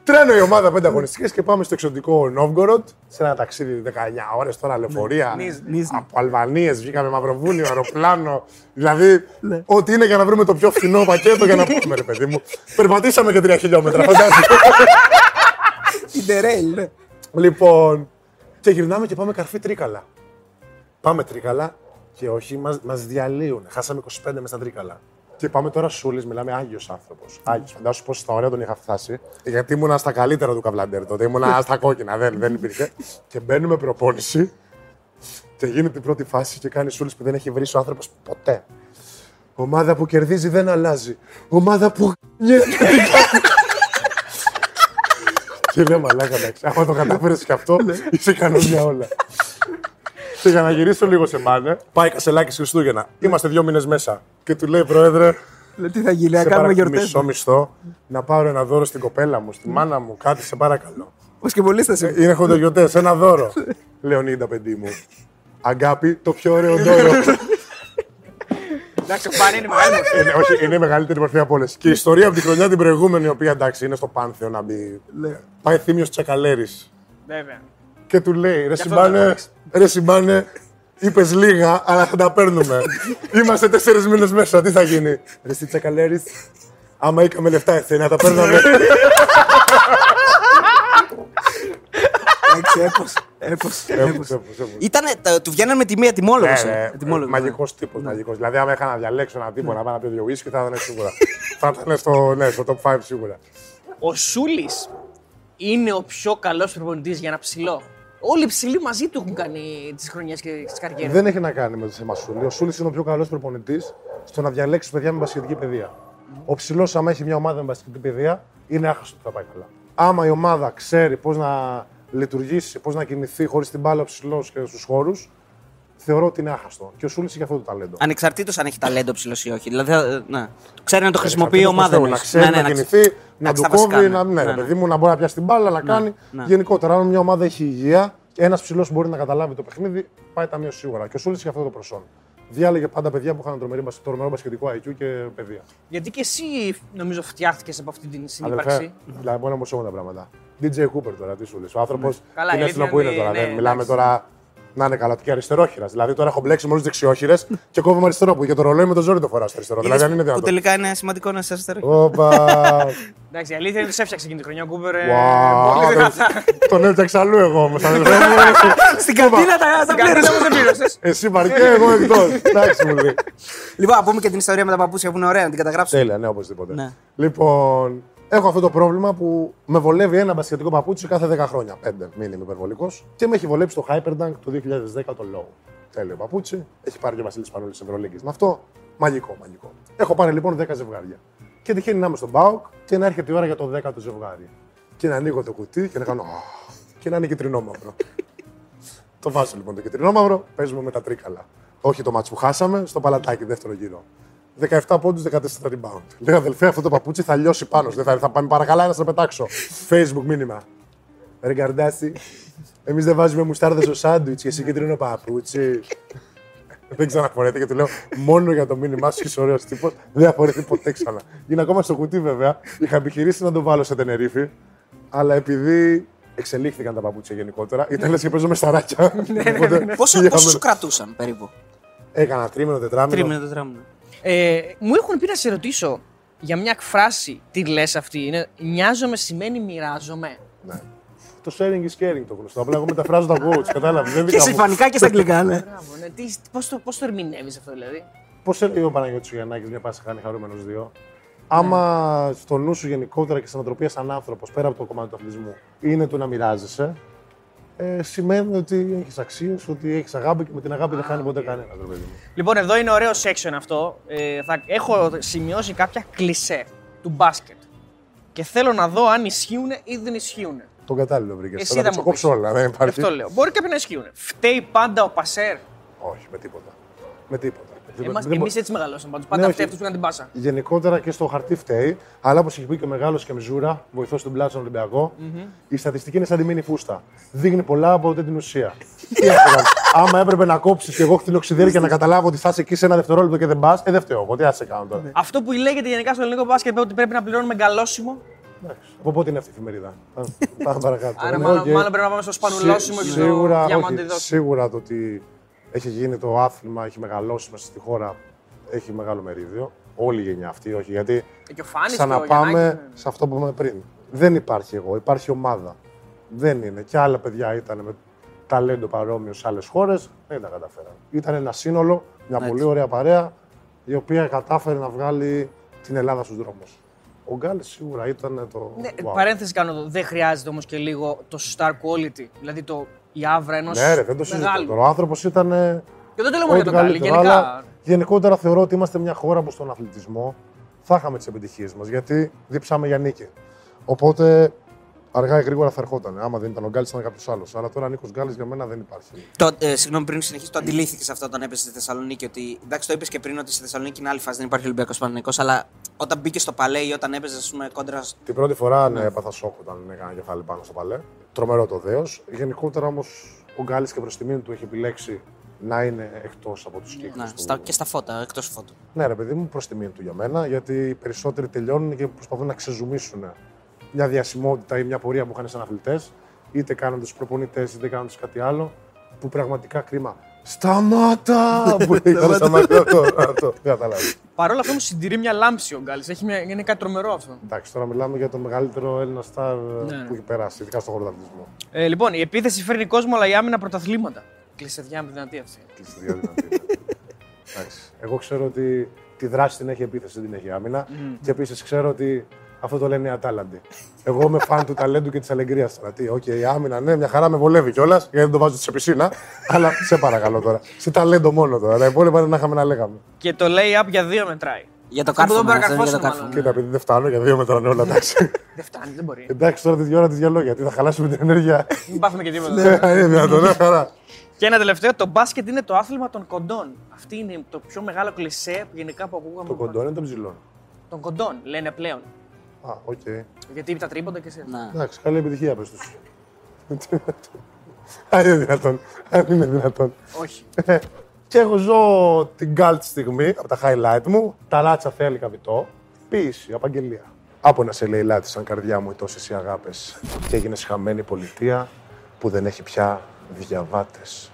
Τρένο η ομάδα πέντε αγωνιστικές και πάμε στο εξωτικό Νόβγκοροντ. Σε ένα ταξίδι 19 ώρες τώρα λεωφορεία. Από Αλβανίες βγήκαμε Μαυροβούνιο, αεροπλάνο. Δηλαδή, ό,τι είναι για να βρούμε το πιο φθηνό πακέτο για να πούμε, ρε παιδί μου. Περπατήσαμε και τρία χιλιόμετρα, φαντάζομαι. Ιντερέλ, ναι. Λοιπόν, και γυρνάμε και πάμε καρφί τρίκαλα. Πάμε τρίκαλα και όχι, μας, μας διαλύουν. Χάσαμε 25 μέσα στα τρίκαλα. Και πάμε τώρα Σούλης, μιλάμε Άγιος άνθρωπος. Άγιος, φαντάσου πώς στα ωραία τον είχα φτάσει. Γιατί ήμουνα στα καλύτερα του Καβλαντέρ τότε, ήμουνα (laughs) στα κόκκινα, δεν, δεν υπήρχε. και μπαίνουμε προπόνηση και γίνεται η πρώτη φάση και κάνει Σούλης που δεν έχει βρει ο άνθρωπος ποτέ. Ομάδα που κερδίζει δεν αλλάζει. Ομάδα που (laughs) Και λέω μαλάκα εντάξει, άμα το κατάφερες και αυτό, είσαι κανόνια όλα. (laughs) και για να γυρίσω λίγο σε μάνε, πάει Κασελάκης Χριστούγεννα. Είμαστε δύο μήνες μέσα. Και του λέει, Πρόεδρε, Λέει, τι θα γίνει, να σε κάνουμε παρακαλώ, γιορτές. μισό μισθό να πάρω ένα δώρο στην κοπέλα μου, στη μάνα μου, κάτι σε παρακαλώ. Πώ και πολύ στα Ε, Είναι χοντογιορτέ, ένα δώρο. Λεωνίδα, παιδί μου. Αγκάπη, το πιο ωραίο δώρο. Εντάξει, ο Πάνη είναι μεγάλο. είναι, όχι, είναι η μεγαλύτερη μορφή από όλες. Και η ιστορία από τη χρονιά την προηγούμενη, η οποία εντάξει είναι στο πάνθεο να μπει. Πάει θύμιο Τσακαλέρης. Βέβαια. Και του λέει: Ρε αυτό Συμπάνε, δεν ρε Συμπάνε, είπες λίγα, αλλά θα τα παίρνουμε. Είμαστε τέσσερις μήνες μέσα, τι θα γίνει; Ρε Σι Τσακαλέρης, άμα είχαμε λεφτά εσένα, τα παίρναμε. Εντάξει, έπος, έπος, έπος. Έπως, έπως, έπως. Ήτανε, τα- του βγαίνανε με τη μία τιμόλογος. Ναι, ε. ναι, Τιμόλογος, ναι. Μαγικό τύπο. Μαγικός. Δηλαδή, άμα είχα να διαλέξω έναν τύπο να πάω να πει δύο whisky, θα ήταν σίγουρα. θα ήταν στο, ναι, στο top 5 σίγουρα. Ο Σούλης είναι ο πιο καλός προπονητής για ένα ψηλό. Όλοι οι ψηλοί μαζί του έχουν κάνει τις χρονιές και τις καριέρες. Δεν έχει να κάνει με το θέμα Σούλη. Ο Σούλης είναι ο πιο καλός προπονητής στο να διαλέξεις παιδιά με μπασχετική παιδεία. Ο ψηλός, άμα έχει μια ομάδα με μπασχετική παιδεία, είναι άχαστο που θα πάει καλά. Άμα η ομάδα ξέρει πώς να λειτουργήσει, πώς να κινηθεί χωρίς την μπάλα ο ψηλός και στους χώρους, θεωρώ ότι είναι άχαστο. Και ο Σούλης έχει αυτό το ταλέντο. Ανεξαρτήτως αν έχει ταλέντο ψηλός ή όχι. Δηλαδή, ε, ναι. Ξέρει να το χρησιμοποιεί η Αυτός ομάδα. που θέλω, Να εννοείς. ξέρει Ναι, ναι, να ξε- κινηθεί, να Εντάξει, του τα βασικά, κόβει, ναι. να, ναι, Ναι, ρε ναι. παιδί μου, να μπορεί να πιάσει την μπάλα, να κάνει. ναι. Γενικότερα, αν μια ομάδα έχει υγεία και ένας ψηλός μπορεί να καταλάβει το παιχνίδι, πάει ταμείο σίγουρα. Και ο Σούλης είχε αυτό το προσόν. Διάλεγε πάντα παιδιά που είχαν τρομερή, μπασ- τρομερό μπασκετικό IQ και παιδεία. Γιατί και εσύ νομίζω φτιάχτηκες από αυτή την συνύπαρξη. Αδελφέ, δηλαδή μπορεί να μου σώμα τα πράγματα. DJ Cooper τώρα, τι σου λες. Ο άνθρωπος Καλά, η είναι αλήθεια έστειλο που είναι είναι, τώρα. ναι, δεν μιλάμε εντάξει. τώρα να είναι καλά. Και αριστερόχειρα. Δηλαδή τώρα έχω μπλέξει με όλου δεξιόχειρε και κόβω με αριστερό που και το ρολόι με το ζόρι το φορά στο αριστερό. Δηλαδή αν είναι Που δυνατόν. τελικά είναι σημαντικό να είσαι αριστερό. Όπα. (laughs) Εντάξει, η αλήθεια είναι ότι σε έφτιαξε εκείνη τη χρονιά ο Κούπερ. ε, Wow, πολύ δεν- δυνατά. Τον έφτιαξα αλλού εγώ όμω. Στην καντίνα τα, τα Στην πλήρωσε. καρδιά μου δεν πλήρωσες. Εσύ παρκέ, εγώ εκτό. Εντάξει μου λέει. Λοιπόν, να πούμε και την ιστορία με τα παπούτσια που είναι ωραία, να την καταγράψουμε. Τέλεια, ναι, οπωσδήποτε. Ναι. Λοιπόν, έχω αυτό το πρόβλημα που με βολεύει ένα μπασκετικό παπούτσι κάθε 10 χρόνια. 5, μην είμαι υπερβολικός. Και με έχει βολέψει το Hyperdunk το 2010 το Low. Τέλειο παπούτσι. Έχει πάρει και ο Βασίλης Πανούλης της Ευρωλίγκης με αυτό. Μαγικό, μαγικό. Έχω πάρει λοιπόν 10 ζευγάρια. Και τυχαίνει να είμαι στον Μπάουκ και να έρχεται η ώρα για το 10ο ζευγάρι. Και να ανοίγω το κουτί και να κάνω. «Αχ», και να είναι κυτρινό μαύρο. το βάζω λοιπόν το κυτρινό μαύρο, παίζουμε με τα τρίκαλα. Όχι το μάτσο που χάσαμε, στο παλατάκι, δεύτερο γύρο. 17 πόντους, 14 rebound. Λέω αδελφέ, αυτό το παπούτσι θα λιώσει πάνω. σου, Δεν θα, θα πάμε παρακαλά να σε πετάξω. Facebook μήνυμα. Ρε Γκαρντάση, εμείς δεν βάζουμε μουστάρδες στο σάντουιτς και εσύ κίτρινο παπούτσι. δεν ξαναφορέται και του λέω μόνο για το μήνυμά σου είσαι ωραίος τύπος. Δεν θα φορεθεί ποτέ ξανά. Είναι ακόμα στο κουτί βέβαια. Είχα επιχειρήσει να το βάλω σε τενερίφη, αλλά επειδή εξελίχθηκαν τα παπούτσια γενικότερα, ήταν λες και παίζω με σταράκια. Οπότε Πόσο, πήγαμε- πόσο σου κρατούσαν περίπου; Έκανα τρίμηνο, τετράμινο. Τρίμηνο, τετράμινο. Ε, μου έχουν πει να σε ρωτήσω για μια φράση. Τι λες αυτή, είναι Νοιάζομαι σημαίνει μοιράζομαι. Ναι. Το sharing is caring το γνωστό. Απλά εγώ μεταφράζω τα quotes, (laughs) κατάλαβες. Δεν Και δικά σε μου. ισπανικά και στα αγγλικά, ναι. Μπράβο, ναι. Τι, πώς, το, πώς το ερμηνεύεις αυτό δηλαδή; Πώς έλεγε ο Παναγιώτης Γιαννάκης, μια πάση χάνει χαρούμενος δύο. Άμα στο νου σου γενικότερα και στην ανθρωπία σαν άνθρωπος, πέρα από το κομμάτι του αθλητισμού, είναι το να μοιράζεσαι, ε, σημαίνει ότι έχεις αξίε, ότι έχεις αγάπη και με την αγάπη δεν χάνει ποτέ κανένα. ρε παιδί μου. Λοιπόν, εδώ είναι ωραίο section αυτό. Ε, θα έχω σημειώσει κάποια κλισέ του μπάσκετ. Και θέλω να δω αν ισχύουν ή δεν ισχύουν. Τον κατάλληλο βρήκες. Εσύ Θα θα τα μου κόψω πεις. όλα. Δεν υπάρχει. Αυτό λέω. Μπορεί κάποιοι να ισχύουν. Φταίει πάντα ο Πασέρ. Όχι, με τίποτα. Με τίποτα. Εμάς, Δεν μπο- εμείς έτσι μεγαλώσαμε πάντως. Πάντα Ναι, φταίει όχι. αυτούς που είχαν την πάσα. Γενικότερα και στο χαρτί φταίει, αλλά όπως έχει πει και ο μεγάλος και Μιζούρα, βοηθός του Μπλάτσο στον Ολυμπιακό, η στατιστική είναι σαν τη μήνυ φούστα. Δείχνει πολλά από ούτε την ουσία. Τι (laughs) έφυγαν. Άμα έπρεπε να κόψεις και εγώ χτυλοξιδέρι και να καταλάβω ότι θα είσαι εκεί σε ένα δευτερόλεπτο και δεν πας, ε, δεν φταίω εγώ. Τι α σε κάνω τώρα. Αυτό που λέγεται γενικά στο ελληνικό μπάσκετ ότι πρέπει να πληρώνουμε γκαλόσημο. Εντάξει. Από πότε είναι αυτή η εφημερίδα; Πάμε- Πάμε παρακάτω. Άρα Ναι, μάλλον, οκ. μάλλον πρέπει να πάμε στο σπανουλόσημο Σί- και σίγουρα, στο όχι, διαμαντιδόσημο. σίγουρα το ότι έχει γίνει το άθλημα, έχει μεγαλώσει μέσα στη χώρα, έχει μεγάλο μερίδιο. Όλη η γενιά αυτή, όχι γιατί Και ο Φάνης και ο ξαναπάμε Γιαννάκης, ναι. σε αυτό που είπαμε πριν. Δεν υπάρχει εγώ, υπάρχει ομάδα. Δεν είναι. Και άλλα παιδιά ήταν με ταλέντο παρόμοιο σε άλλες χώρες, δεν τα καταφέραν. Ήταν ένα σύνολο, μια Έτσι. πολύ ωραία παρέα, η οποία κατάφερε να βγάλει την Ελλάδα στους δρόμους. Ο Γκάλ σίγουρα ήταν το. Ναι, wow. Παρένθεση κάνω εδώ. Δεν χρειάζεται όμως και λίγο το star quality. Δηλαδή το, η άβρα ενός. Ναι, ρε, δεν το συζητώ. μεγάλου. τώρα. Ο άνθρωπος ήταν. ε, Και δεν το λέω μόνο για ό,τι τον Γκάλι. καλύτερο, Γενικά. αλλά γενικότερα θεωρώ ότι είμαστε μια χώρα που στον αθλητισμό θα είχαμε τις επιτυχίες μας γιατί δίψαμε για νίκη. Οπότε αργά ή γρήγορα θα ερχόταν. Άμα δεν ήταν ο Γκάλης, ήταν κάποιος άλλος. Αλλά τώρα Νίκος Γκάλης για μένα δεν υπάρχει. Το, ε, συγγνώμη, πριν συνεχίσει, το αντιλήφθηκες αυτό όταν έπεσε στη Θεσσαλονίκη. Ότι, εντάξει, το είπες και πριν ότι στη Θεσσαλονίκη είναι άλλη φάση, δεν υπάρχει Ολυμπιακός Παναγενικό. Αλλά όταν μπήκε στο παλέ ή όταν έπαιζε, ας πούμε, κόντρα. σ- Την πρώτη φορά ναι, έπαθα σοκ όταν έκανα κεφάλι πάνω στο παλέ. Τρομερό το δέος. Γενικότερα όμως ο Γκάλης και προς τιμήν του έχει επιλέξει να είναι εκτός από τους κύκλους. Να, του. στα, και στα φώτα, εκτός φώτου. Ναι, ρε παιδί μου, προς τιμήν του για μένα, γιατί οι περισσότεροι τελειώνουν και προσπαθούν να ξεζουμίσουν μια διασημότητα ή μια πορεία που είχαν σαν αθλητές, είτε κάνοντας προπονητές, είτε κάνοντας κάτι άλλο, που πραγματικά κρίμα. Σταμάτα! που ήταν σταματά αυτό. αυτό. Δεν καταλάβει. Παρ' όλα αυτά μου συντηρεί μια λάμψη ο Γκάλι. Μια... Είναι κάτι τρομερό αυτό. Εντάξει, τώρα μιλάμε για το μεγαλύτερο Έλληνα στάρ Ναι, ναι. που έχει περάσει, ειδικά στον χώρο του αθλητισμού. Ε, λοιπόν, η επίθεση φέρνει κόσμο, αλλά η άμυνα πρωταθλήματα. Κλεισεδιά με δυνατή αυτή. Κλείσει τη διαδυνατή. Εντάξει. Εγώ ξέρω ότι τη δράση την έχει επίθεση, δεν την έχει άμυνα. Και επίσης ξέρω ότι αυτό το λένε οι ατάλλαντοι. Εγώ είμαι φαν του ταλέντου και της αλεγκρία τώρα. Τι, οκ, η άμυνα, ναι, μια χαρά με βολεύει κιόλας, γιατί δεν το βάζω σε πισίνα. αλλά σε παρακαλώ τώρα. Σε ταλέντο μόνο τώρα. Τα υπόλοιπα δεν να είχαμε να λέγαμε. Και το lay up για δύο μετράει. Για το Αυτό που δεν κάρφωμα. μπορεί να αυτό είναι για το καρφώσουμε, κάρφωμα. μάλλον. Κοίτα, επειδή δεν φτάνω για δύο μέτρα όλα, εντάξει. Δεν φτάνει, δεν μπορεί. εντάξει, τώρα τη δύο ώρα της διαλόγια, γιατί θα χαλάσουμε την ενέργεια. Μην πάθουμε και τίποτα. Ναι, είναι δυνατόν, ναι, χαρά. Και ένα τελευταίο, το μπάσκετ είναι το άθλημα των κοντών. Αυτή είναι το πιο μεγάλο κλισέ γενικά που ακούγαμε. Το κοντό είναι των ψηλών. Των κοντών, λένε πλέον. Α, οκ. Γιατί τα τρίποντα και σε. Να. Εντάξει, καλή επιτυχία πες τους. Αν είναι δυνατόν. Αν είναι δυνατόν. Όχι. Και εγώ ζω την γκάλτ στιγμή από τα highlight μου. Τα ράτσα θέλει καβιτό. Ποίηση, απαγγελία. Από να σε λέει λάτι σαν καρδιά μου οι τόσες οι αγάπες. Και έγινε χαμένη πολιτεία που δεν έχει πια διαβάτες.